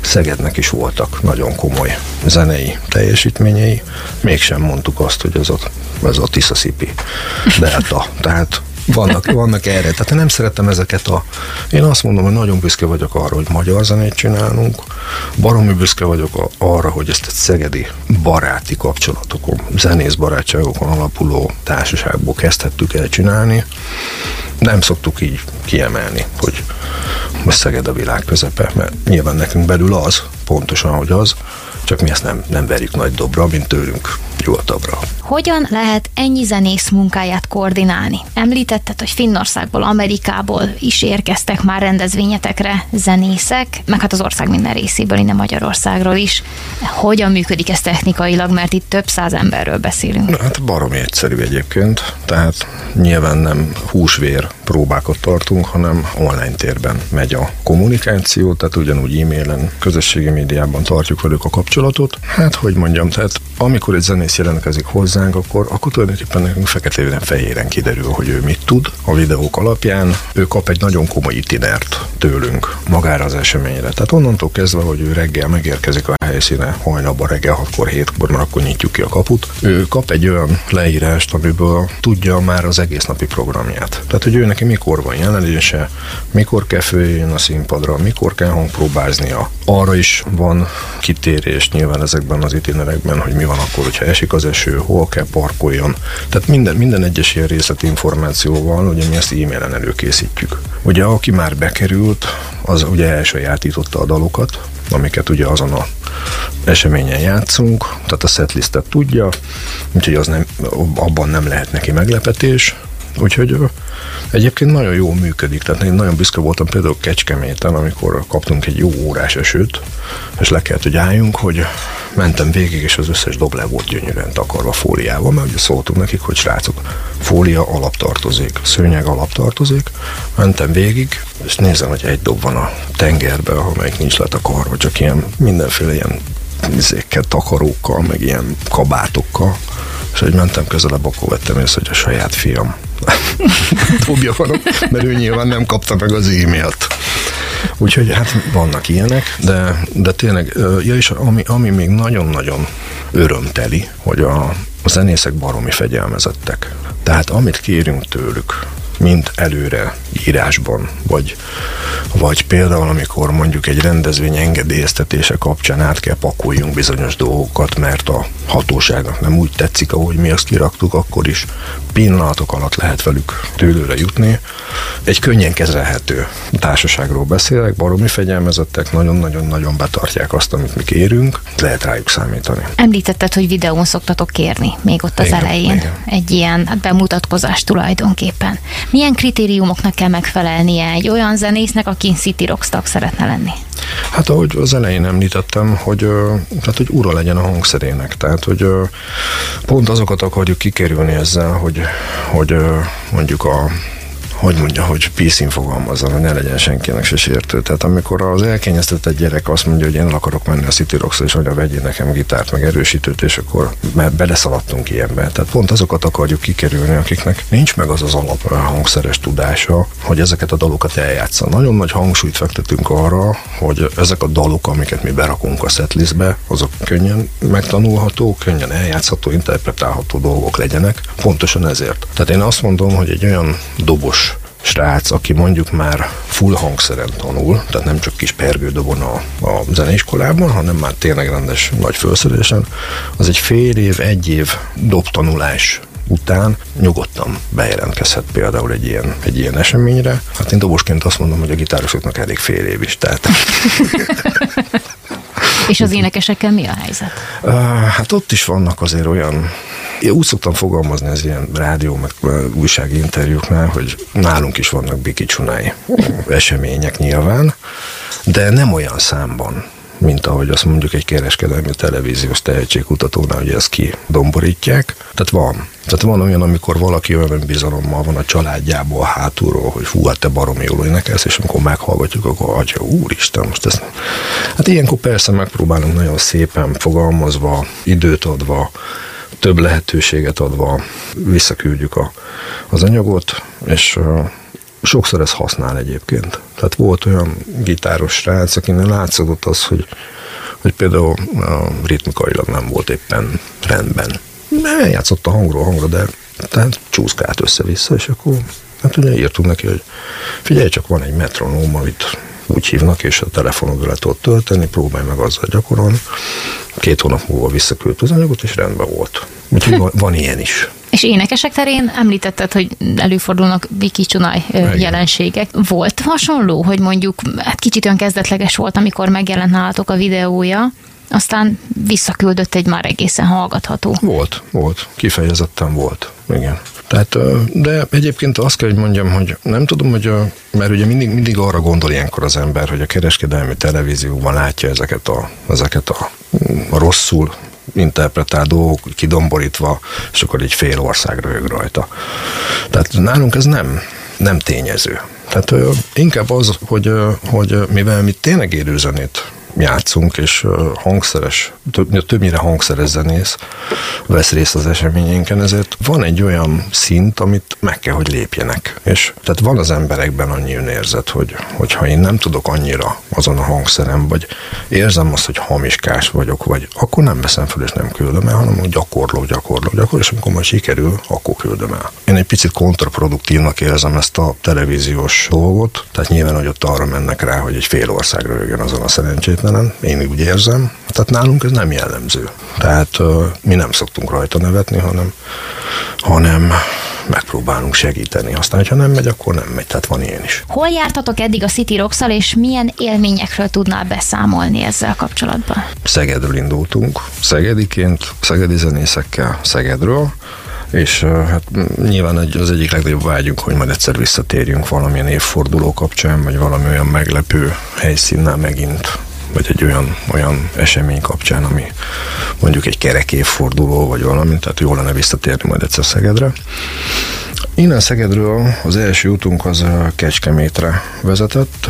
Szegednek is voltak nagyon komoly zenei teljesítményei, mégsem mondtuk azt, hogy ez a, ez a Tiszaszipi delta. Tehát vannak, vannak erre. Tehát én nem szeretem ezeket a... Én azt mondom, hogy nagyon büszke vagyok arra, hogy magyar zenét csinálunk, baromi büszke vagyok a, arra, hogy ezt egy szegedi baráti kapcsolatokon, zenész barátságokon alapuló társaságból kezdhettük el csinálni. Nem szoktuk így kiemelni, hogy most Szeged a világ közepe, mert nyilván nekünk belül az, pontosan, hogy az, csak mi ezt nem, nem verjük nagy dobra, mint tőlünk nyugatabbra. Hogyan lehet ennyi zenész munkáját koordinálni? Említetted, hogy Finnországból, Amerikából is érkeztek már rendezvényetekre zenészek, meg hát az ország minden részéből, innen Magyarországról is. Hogyan működik ez technikailag, mert itt több száz emberről beszélünk? Na, hát baromi egyszerű egyébként, tehát nyilván nem húsvér próbákat tartunk, hanem online térben megy a kommunikáció, tehát ugyanúgy e-mailen, közösségi médiában tartjuk velük a kapcsolatot. Hát, hogy mondjam, tehát amikor egy zenész jelentkezik hozzánk, akkor, akkor tulajdonképpen nekünk feketében fehéren kiderül, hogy ő mit tud a videók alapján. Ő kap egy nagyon komoly itinert tőlünk magára az eseményre. Tehát onnantól kezdve, hogy ő reggel megérkezik a helyszíne, hajnalban reggel 6-kor, 7-kor, mert akkor nyitjuk ki a kaput. Ő kap egy olyan leírást, amiből tudja már az egész napi programját. Tehát, hogy ő neki mikor van jelenése, mikor kell följön a színpadra, mikor kell hangpróbáznia. Arra is van kitérés nyilván ezekben az itinerekben, hogy mi van akkor, hogyha esik az eső, hol kell parkoljon. Tehát minden, minden egyes ilyen információval, ugye mi ezt e-mailen előkészítjük. Ugye aki már bekerült, az ugye elsajátította a dalokat, amiket ugye azon a eseményen játszunk, tehát a setlistet tudja, úgyhogy az nem, abban nem lehet neki meglepetés, úgyhogy egyébként nagyon jól működik, tehát én nagyon büszke voltam például Kecskeméten, amikor kaptunk egy jó órás esőt, és le kellett, hogy álljunk, hogy mentem végig, és az összes dob le volt gyönyörűen takarva fóliával, mert ugye szóltunk nekik, hogy srácok, fólia alaptartozék, szőnyeg alaptartozék, mentem végig, és nézem, hogy egy dob van a tengerbe, amelyik nincs letakarva, csak ilyen mindenféle ilyen izékkel, takarókkal, meg ilyen kabátokkal, és hogy mentem közelebb, akkor vettem észre, hogy a saját fiam dobja van, mert ő nyilván nem kapta meg az e-mailt. Úgyhogy hát vannak ilyenek, de, de tényleg, ja és ami, ami még nagyon-nagyon örömteli, hogy a, a zenészek baromi fegyelmezettek. Tehát amit kérünk tőlük, mint előre írásban, vagy, vagy például amikor mondjuk egy rendezvény engedélyeztetése kapcsán át kell pakoljunk bizonyos dolgokat, mert a hatóságnak nem úgy tetszik, ahogy mi azt kiraktuk, akkor is pillanatok alatt lehet velük tőlőre jutni. Egy könnyen kezelhető társaságról beszélek, baromi fegyelmezettek, nagyon-nagyon-nagyon betartják azt, amit mi kérünk, lehet rájuk számítani. Említetted, hogy videón szoktatok kérni, még ott az igen, elején. Igen. Egy ilyen hát bemutatkozás tulajdonképpen. Milyen kritériumoknak kell megfelelnie egy olyan zenésznek, aki City Rockstar szeretne lenni? Hát ahogy az elején említettem, hogy, tehát, hogy ura legyen a hangszerének. Tehát, hogy pont azokat akarjuk kikerülni ezzel, hogy, hogy mondjuk a hogy mondja, hogy piszin fogalmazzam, hogy ne legyen senkinek se sértő. Tehát amikor az elkényeztetett gyerek azt mondja, hogy én el akarok menni a City Rocks, és anya vegyél nekem gitárt, meg erősítőt, és akkor beleszaladtunk ilyenbe. Tehát pont azokat akarjuk kikerülni, akiknek nincs meg az az alap hangszeres tudása, hogy ezeket a dalokat eljátsza. Nagyon nagy hangsúlyt fektetünk arra, hogy ezek a dalok, amiket mi berakunk a setlistbe, azok könnyen megtanulható, könnyen eljátszható, interpretálható dolgok legyenek. Pontosan ezért. Tehát én azt mondom, hogy egy olyan dobos srác, aki mondjuk már full hangszeren tanul, tehát nem csak kis pergődobon a, a zeneiskolában, hanem már tényleg rendes nagy felszerelésen, az egy fél év, egy év dobtanulás után nyugodtan bejelentkezhet például egy ilyen, egy ilyen eseményre. Hát én dobosként azt mondom, hogy a gitárosoknak elég fél év is, tehát És az énekesekkel mi a helyzet? Hát ott is vannak azért olyan én úgy szoktam fogalmazni az ilyen rádió, meg újsági interjúknál, hogy nálunk is vannak bikicsunái események nyilván, de nem olyan számban, mint ahogy azt mondjuk egy kereskedelmi televíziós tehetségkutatónál, hogy ezt kidomborítják. Tehát van. Tehát van olyan, amikor valaki olyan önbizalommal van a családjából, a hátulról, hogy hú, hát te baromi jól énekelsz, és amikor meghallgatjuk, akkor atya, úristen, most ezt... Hát ilyenkor persze megpróbálunk nagyon szépen fogalmazva, időt adva, több lehetőséget adva visszaküldjük a, az anyagot, és sokszor ez használ egyébként. Tehát volt olyan gitáros srác, akinek látszódott az, hogy, hogy például uh, ritmikailag nem volt éppen rendben. Eljátszott a hangról hangra, de tehát csúszkált össze-vissza, és akkor hát ugye írtunk neki, hogy figyelj, csak van egy metronóm, amit úgy hívnak, és a telefonodra le tudod tölteni, próbálj meg azzal gyakorolni. Két hónap múlva visszaküldte az anyagot, és rendben volt. Úgyhogy van, van ilyen is. És énekesek terén említetted, hogy előfordulnak bikicsunaj jelenségek. Volt hasonló, hogy mondjuk hát kicsit olyan kezdetleges volt, amikor megjelent nálatok a videója, aztán visszaküldött egy már egészen hallgatható. Volt, volt, kifejezetten volt, igen. Tehát, de egyébként azt kell, hogy mondjam, hogy nem tudom, hogy a, mert ugye mindig, mindig arra gondol ilyenkor az ember, hogy a kereskedelmi televízióban látja ezeket a, ezeket a, a rosszul interpretál dolgok kidomborítva, és akkor egy fél ország röhög rajta. Tehát nálunk ez nem, nem tényező. Tehát ö, inkább az, hogy, ö, hogy mivel mi tényleg élőzenét játszunk, és hangszeres, több, többnyire hangszeres zenész vesz részt az eseményénken, ezért van egy olyan szint, amit meg kell, hogy lépjenek. És tehát van az emberekben annyi önérzet, hogy, hogyha én nem tudok annyira azon a hangszerem, vagy érzem azt, hogy hamiskás vagyok, vagy akkor nem veszem fel, és nem küldöm el, hanem hogy gyakorló, gyakorló, gyakorló, és amikor majd sikerül, akkor küldöm el. Én egy picit kontraproduktívnak érzem ezt a televíziós dolgot, tehát nyilván, hogy ott arra mennek rá, hogy egy fél ország rögön azon a szerencsét feltétlenül, én úgy érzem. Tehát nálunk ez nem jellemző. Tehát mi nem szoktunk rajta nevetni, hanem, hanem megpróbálunk segíteni. Aztán, hogyha nem megy, akkor nem megy. Tehát van ilyen is. Hol jártatok eddig a City rocks és milyen élményekről tudnál beszámolni ezzel kapcsolatban? Szegedről indultunk. Szegediként, szegedi zenészekkel Szegedről és hát nyilván az egyik legnagyobb vágyunk, hogy majd egyszer visszatérjünk valamilyen évforduló kapcsán, vagy valami olyan meglepő helyszínnel megint vagy egy olyan, olyan esemény kapcsán, ami mondjuk egy kerek évforduló, vagy valami, tehát jó lenne visszatérni majd egyszer Szegedre. Innen Szegedről az első útunk az Kecskemétre vezetett,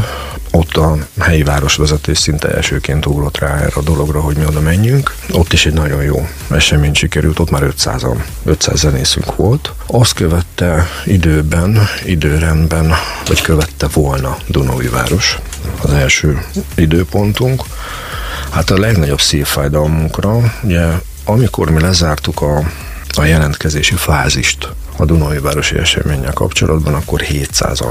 ott a helyi városvezetés szinte elsőként ugrott rá erre a dologra, hogy mi oda menjünk. Ott is egy nagyon jó esemény sikerült, ott már 500, 500 zenészünk volt. Azt követte időben, időrendben, vagy követte volna Dunói város az első időpontunk. Hát a legnagyobb szívfájdalmunkra, ugye amikor mi lezártuk a, a jelentkezési fázist a Dunai Városi eseménnyel kapcsolatban, akkor 700,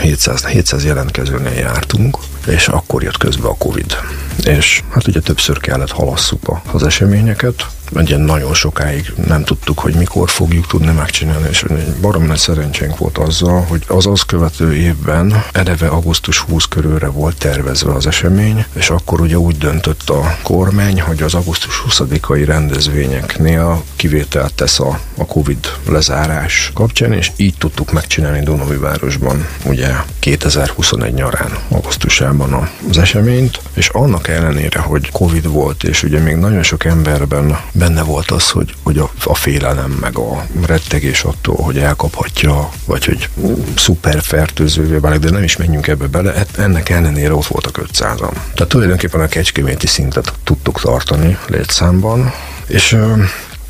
700, 700 jelentkezőnél jártunk, és akkor jött közbe a Covid. És hát ugye többször kellett halasszuk az eseményeket, ugye nagyon sokáig nem tudtuk, hogy mikor fogjuk tudni megcsinálni, és barom nagy szerencsénk volt azzal, hogy az az követő évben eleve augusztus 20 körülre volt tervezve az esemény, és akkor ugye úgy döntött a kormány, hogy az augusztus 20-ai rendezvényeknél kivételt tesz a, a Covid lezárás kapcsán, és így tudtuk megcsinálni Dunaújvárosban ugye 2021 nyarán, augusztusában az eseményt, és annak ellenére, hogy Covid volt, és ugye még nagyon sok emberben benne volt az, hogy, hogy a, a félelem, meg a rettegés attól, hogy elkaphatja, vagy hogy szuper fertőzővé válik, de nem is menjünk ebbe bele, hát ennek ellenére ott voltak 500-an. Tehát tulajdonképpen a kecskeméti szintet tudtuk tartani létszámban, és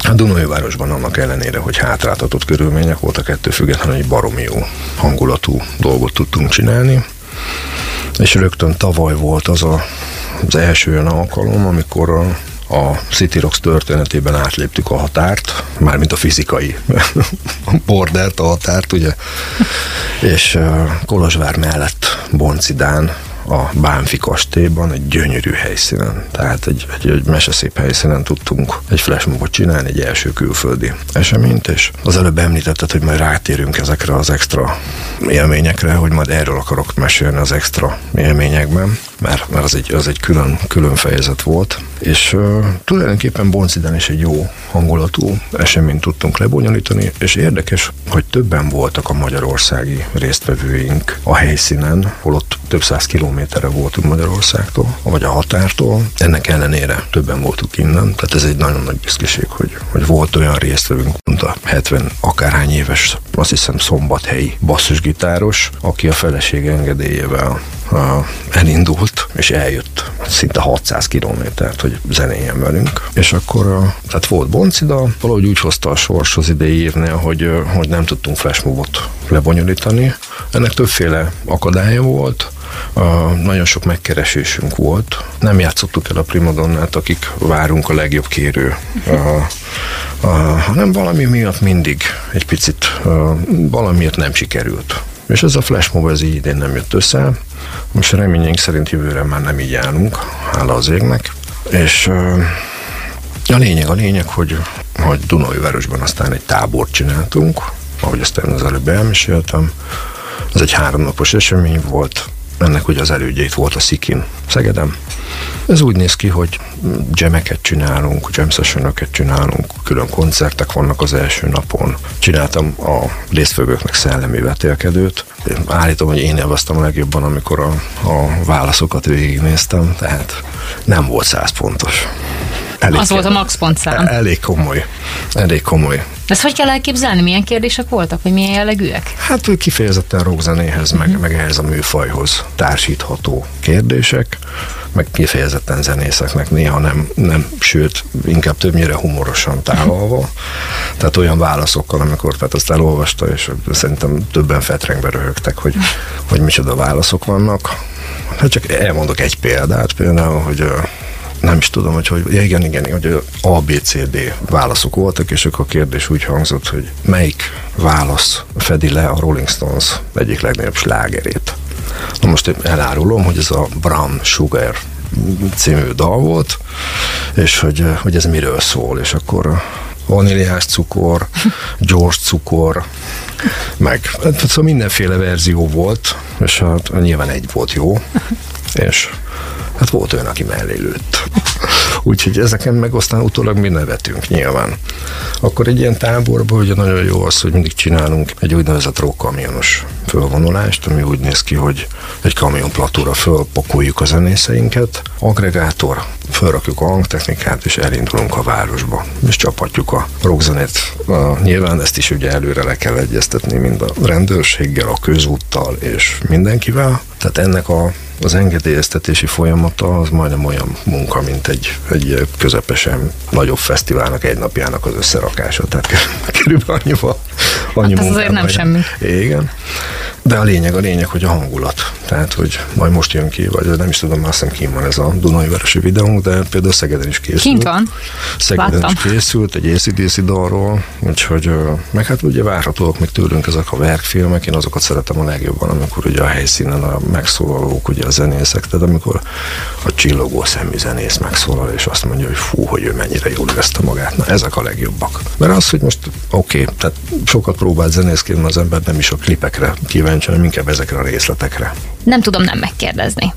a Dunai városban annak ellenére, hogy hátráltatott körülmények voltak, ettől függetlenül egy baromi jó hangulatú dolgot tudtunk csinálni. És rögtön tavaly volt az a, az első olyan alkalom, amikor a, a City Rocks történetében átléptük a határt, mármint a fizikai bordert, a határt, ugye, és Kolozsvár mellett Boncidán a Bánfi kastélyban, egy gyönyörű helyszínen. Tehát egy, egy, egy meseszép helyszínen tudtunk egy flashmobot csinálni, egy első külföldi eseményt, és az előbb említetted, hogy majd rátérünk ezekre az extra élményekre, hogy majd erről akarok mesélni az extra élményekben, mert, mert az egy, az egy külön, külön fejezet volt, és uh, tulajdonképpen Bonciden is egy jó hangulatú eseményt tudtunk lebonyolítani, és érdekes, hogy többen voltak a magyarországi résztvevőink a helyszínen, holott több száz kilométerre voltunk Magyarországtól, vagy a határtól. Ennek ellenére többen voltunk innen, tehát ez egy nagyon nagy büszkeség, hogy, hogy volt olyan résztvevőnk, mint a 70 akárhány éves, azt hiszem szombathelyi basszusgitáros, aki a feleség engedélyével elindult, és eljött szinte 600 kilométert, hogy zenéljen velünk. És akkor, tehát volt Boncida, valahogy úgy hozta a sors az idei évnél, hogy, hogy nem tudtunk flashmobot lebonyolítani. Ennek többféle akadálya volt, Uh, nagyon sok megkeresésünk volt. Nem játszottuk el a primadonnát, akik várunk a legjobb kérő, uh, uh, hanem valami miatt mindig egy picit uh, valamiért nem sikerült. És ez a flashmob ez így idén nem jött össze. Most reményeink szerint jövőre már nem így állunk, hála az égnek. És a lényeg, a lényeg, hogy, hogy Dunajvárosban aztán egy tábort csináltunk, ahogy ezt az előbb elmeséltem. Ez egy háromnapos esemény volt, ennek ugye az elődjeit volt a Szikin Szegedem. Ez úgy néz ki, hogy jameket csinálunk, jam csinálunk, külön koncertek vannak az első napon. Csináltam a résztvevőknek szellemi vetélkedőt. Állítom, hogy én élveztem a legjobban, amikor a, a válaszokat végignéztem, tehát nem volt száz pontos. Elég, az volt a max pontszám. Elég komoly. Elég komoly. Ezt hogy kell elképzelni? Milyen kérdések voltak, vagy milyen jellegűek? Hát hogy kifejezetten rockzenéhez, meg, meg ehhez a műfajhoz társítható kérdések, meg kifejezetten zenészeknek néha nem, nem sőt, inkább többnyire humorosan tálalva. Tehát olyan válaszokkal, amikor tehát azt elolvasta, és szerintem többen fetrengbe röhögtek, hogy, hogy micsoda válaszok vannak. Hát csak elmondok egy példát, például, hogy nem is tudom, hogy, hogy ja, igen, igen, hogy A, B, C, D válaszok voltak, és akkor a kérdés úgy hangzott, hogy melyik válasz fedi le a Rolling Stones egyik legnagyobb slágerét. Na most én elárulom, hogy ez a Brown Sugar című dal volt, és hogy, hogy ez miről szól, és akkor vaníliás cukor, gyors cukor, meg hát szóval mindenféle verzió volt, és hát nyilván egy volt jó, és Hát volt olyan, aki mellé lőtt. Úgyhogy ezeken meg aztán utólag mi nevetünk nyilván. Akkor egy ilyen táborban ugye nagyon jó az, hogy mindig csinálunk egy úgynevezett rockkamionos fölvonulást, ami úgy néz ki, hogy egy kamionplatóra fölpakoljuk a zenészeinket, agregátor, fölrakjuk a hangtechnikát, és elindulunk a városba, és csaphatjuk a rockzenét. Nyilván ezt is ugye előre le kell egyeztetni, mind a rendőrséggel, a közúttal és mindenkivel. Tehát ennek a az engedélyeztetési folyamata az majdnem olyan munka, mint egy, egy közepesen nagyobb fesztiválnak egy napjának az összerakása. Tehát körülbelül annyival, annyi hát ez azért nem semmi. Igen. De a lényeg, a lényeg, hogy a hangulat. Tehát, hogy majd most jön ki, vagy nem is tudom, azt hiszem kim van ez a Dunai Veresi videónk, de például Szegeden is készült. Kint van. Szegeden Láttam. is készült, egy ACDC dalról, úgyhogy, meg hát ugye várhatóak még tőlünk ezek a verkfilmek, én azokat szeretem a legjobban, amikor ugye a helyszínen a megszólalók, ugye a zenészek, tehát amikor a csillogó szemű zenész megszólal, és azt mondja, hogy fú, hogy ő mennyire jól érezte magát. Na, ezek a legjobbak. Mert az, hogy most oké, okay, tehát sokat próbált zenészként az ember nem is a klipekre kíváncsi, hanem inkább ezekre a részletekre. Nem tudom nem megkérdezni.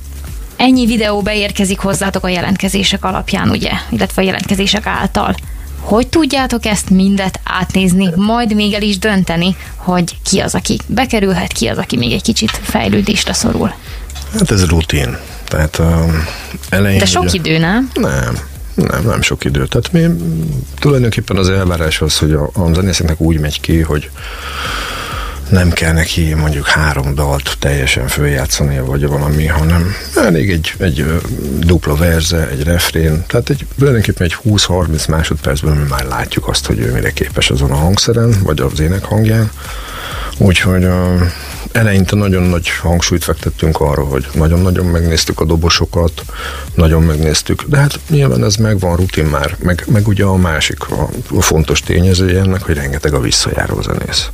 Ennyi videó beérkezik hozzátok a jelentkezések alapján, ugye? Illetve a jelentkezések által. Hogy tudjátok ezt mindet átnézni, majd még el is dönteni, hogy ki az, aki bekerülhet, ki az, aki még egy kicsit fejlődésre szorul? Hát ez rutin. Tehát um, elején... De sok ugye, idő, nem? Nem, nem, nem sok idő. Tehát mi tulajdonképpen az elvárás az, hogy a, a zenészeknek úgy megy ki, hogy nem kell neki mondjuk három dalt teljesen följátszani, vagy valami, hanem elég egy, egy dupla verze, egy refrén, tehát egy, tulajdonképpen egy 20-30 másodpercben mi már látjuk azt, hogy ő mire képes azon a hangszeren, vagy az ének hangján. Úgyhogy uh, eleinte nagyon nagy hangsúlyt fektettünk arra, hogy nagyon-nagyon megnéztük a dobosokat, nagyon megnéztük, de hát nyilván ez megvan rutin már, meg, meg ugye a másik a, a fontos tényezője ennek, hogy rengeteg a visszajáró zenész.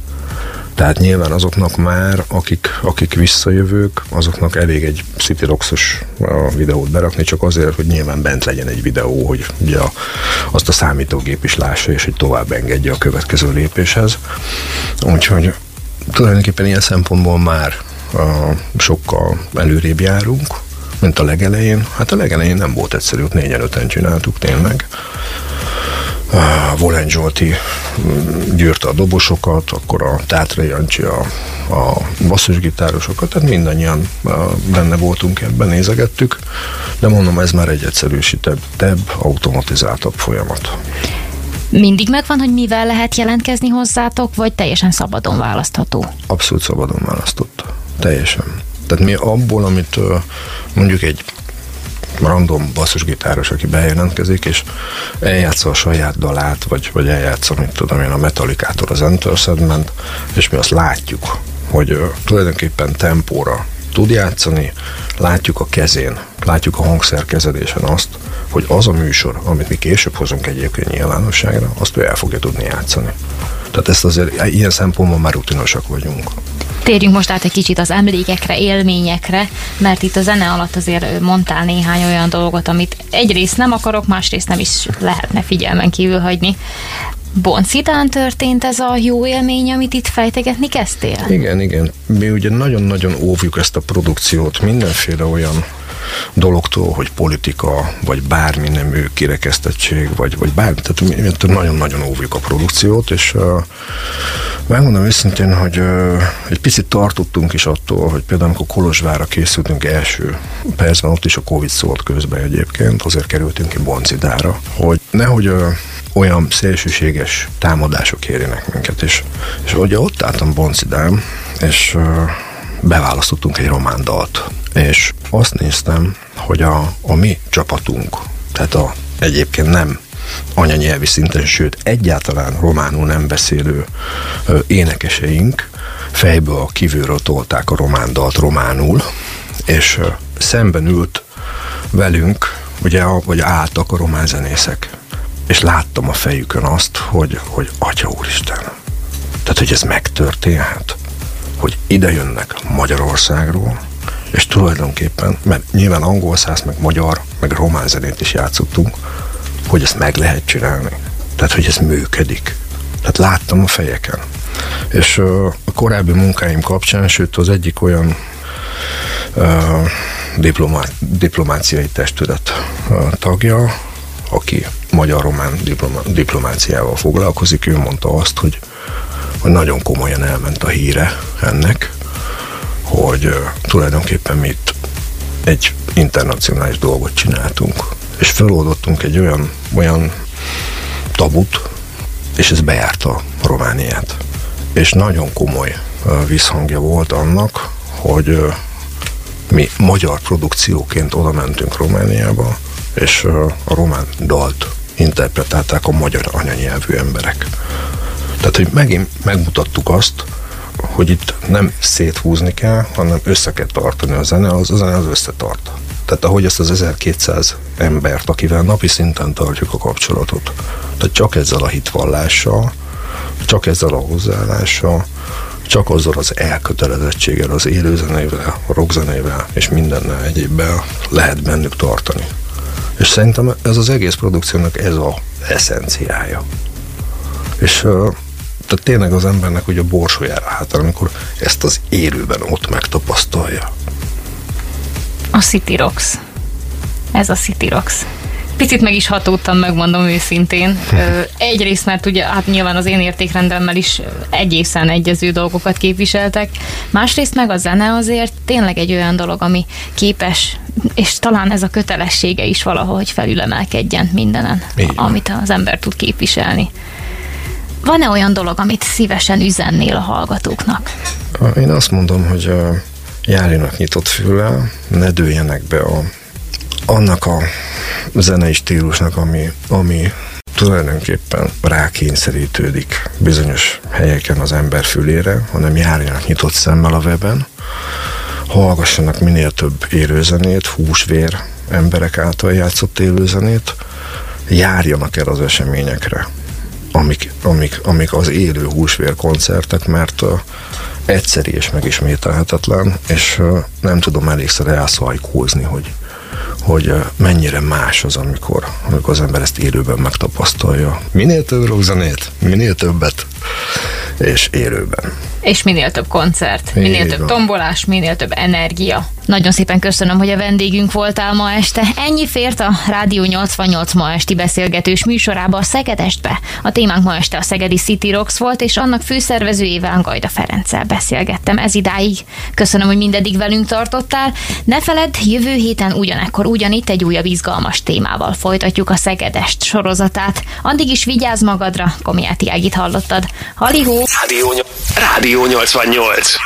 Tehát nyilván azoknak már, akik, akik visszajövők, azoknak elég egy City videót berakni, csak azért, hogy nyilván bent legyen egy videó, hogy ugye azt a számítógép is lássa, és hogy tovább engedje a következő lépéshez. Úgyhogy tulajdonképpen ilyen szempontból már uh, sokkal előrébb járunk, mint a legelején. Hát a legelején nem volt egyszerű, ott négyen öten csináltuk tényleg. Volen Zsolti mm, gyűrte a dobosokat, akkor a Tátra Jancsi a, a basszusgitárosokat, tehát mindannyian benne voltunk ebben, nézegettük, de mondom, ez már egy egyszerűsítebb, automatizáltabb folyamat. Mindig megvan, hogy mivel lehet jelentkezni hozzátok, vagy teljesen szabadon választható? Abszolút szabadon választott. Teljesen. Tehát mi abból, amit mondjuk egy random basszusgitáros, aki bejelentkezik, és eljátsza a saját dalát, vagy, vagy eljátsza, mit tudom én, a Metallicától az Enter Segment, és mi azt látjuk, hogy uh, tulajdonképpen tempóra tud játszani, látjuk a kezén, látjuk a hangszer kezelésen azt, hogy az a műsor, amit mi később hozunk egyébként nyilvánosságra, azt ő el fogja tudni játszani. Tehát ezt azért ilyen szempontból már rutinosak vagyunk. Térjünk most át egy kicsit az emlékekre, élményekre, mert itt a zene alatt azért mondtál néhány olyan dolgot, amit egyrészt nem akarok, másrészt nem is lehetne figyelmen kívül hagyni. Boncitán történt ez a jó élmény, amit itt fejtegetni kezdtél? Igen, igen. Mi ugye nagyon-nagyon óvjuk ezt a produkciót, mindenféle olyan dologtól, hogy politika, vagy bármi nemű kirekesztettség, vagy, vagy bármi, tehát nagyon-nagyon óvjuk a produkciót, és uh, megmondom őszintén, hogy uh, egy picit tartottunk is attól, hogy például amikor Kolozsvára készültünk első percben, ott is a Covid szólt közben egyébként, azért kerültünk ki Boncidára, hogy nehogy uh, olyan szélsőséges támadások érjenek minket, és, és ugye ott álltam Boncidám, és uh, beválasztottunk egy román dalt, és azt néztem, hogy a, a mi csapatunk, tehát a egyébként nem anyanyelvi szinten, sőt egyáltalán románul nem beszélő ö, énekeseink fejből a kívülről tolták a román dalt románul, és ö, szemben ült velünk, ugye, vagy álltak a román zenészek, és láttam a fejükön azt, hogy, hogy Atya Úristen, tehát, hogy ez megtörténhet hogy ide jönnek Magyarországról, és tulajdonképpen, mert nyilván angol száz, meg magyar, meg román zenét is játszottunk, hogy ezt meg lehet csinálni. Tehát, hogy ez működik. Tehát láttam a fejeken. És a korábbi munkáim kapcsán, sőt az egyik olyan uh, diplomá- diplomáciai testület uh, tagja, aki magyar-román diploma- diplomáciával foglalkozik, ő mondta azt, hogy hogy nagyon komolyan elment a híre ennek, hogy tulajdonképpen mi itt egy internacionális dolgot csináltunk, és feloldottunk egy olyan, olyan tabut, és ez bejárta Romániát. És nagyon komoly uh, visszhangja volt annak, hogy mi magyar produkcióként oda mentünk Romániába, és a román dalt interpretálták a magyar anyanyelvű emberek. Tehát, hogy megint megmutattuk azt, hogy itt nem széthúzni kell, hanem össze kell tartani a zene, az a zene az összetart. Tehát ahogy ezt az 1200 embert, akivel napi szinten tartjuk a kapcsolatot, tehát csak ezzel a hitvallással, csak ezzel a hozzáállással, csak azzal az elkötelezettséggel, az élőzenével, a rockzenével és mindennel egyébben lehet bennük tartani. És szerintem ez az egész produkciónak ez a eszenciája. És tehát tényleg az embernek ugye a borsójára hát, amikor ezt az élőben ott megtapasztalja. A City Rocks. Ez a City Rocks. Picit meg is hatódtam, megmondom őszintén. Egyrészt, mert ugye hát nyilván az én értékrendemmel is egészen egyező dolgokat képviseltek. Másrészt meg a zene azért tényleg egy olyan dolog, ami képes, és talán ez a kötelessége is valahogy felülemelkedjen mindenen, Igen. amit az ember tud képviselni. Van-e olyan dolog, amit szívesen üzennél a hallgatóknak? Én azt mondom, hogy járjanak nyitott füllel, ne dőljenek be a, annak a zenei stílusnak, ami, ami tulajdonképpen rákényszerítődik bizonyos helyeken az ember fülére, hanem járjanak nyitott szemmel a weben, hallgassanak minél több élőzenét, húsvér emberek által játszott élőzenét, járjanak el az eseményekre, amik, amik, amik az élő húsvér koncertek, mert uh, egyszeri és megismételhetetlen, és uh, nem tudom elégszer elszajkózni, hogy hogy mennyire más az, amikor, amikor az ember ezt élőben megtapasztalja. Minél több rockzenét, minél többet, és élőben. És minél több koncert, minél Így több van. tombolás, minél több energia. Nagyon szépen köszönöm, hogy a vendégünk voltál ma este. Ennyi fért a Rádió 88 ma esti beszélgetős műsorába a Szegedestbe. A témánk ma este a Szegedi City Rocks volt, és annak főszervezőjével Gajda Ferenccel beszélgettem ez idáig. Köszönöm, hogy mindedig velünk tartottál. Ne feledd, jövő héten ugyanekkor ugyanitt egy újabb izgalmas témával folytatjuk a Szegedest sorozatát. Addig is vigyázz magadra, Komiáti Ágit hallottad. Halihó! Rádió, Rádió 88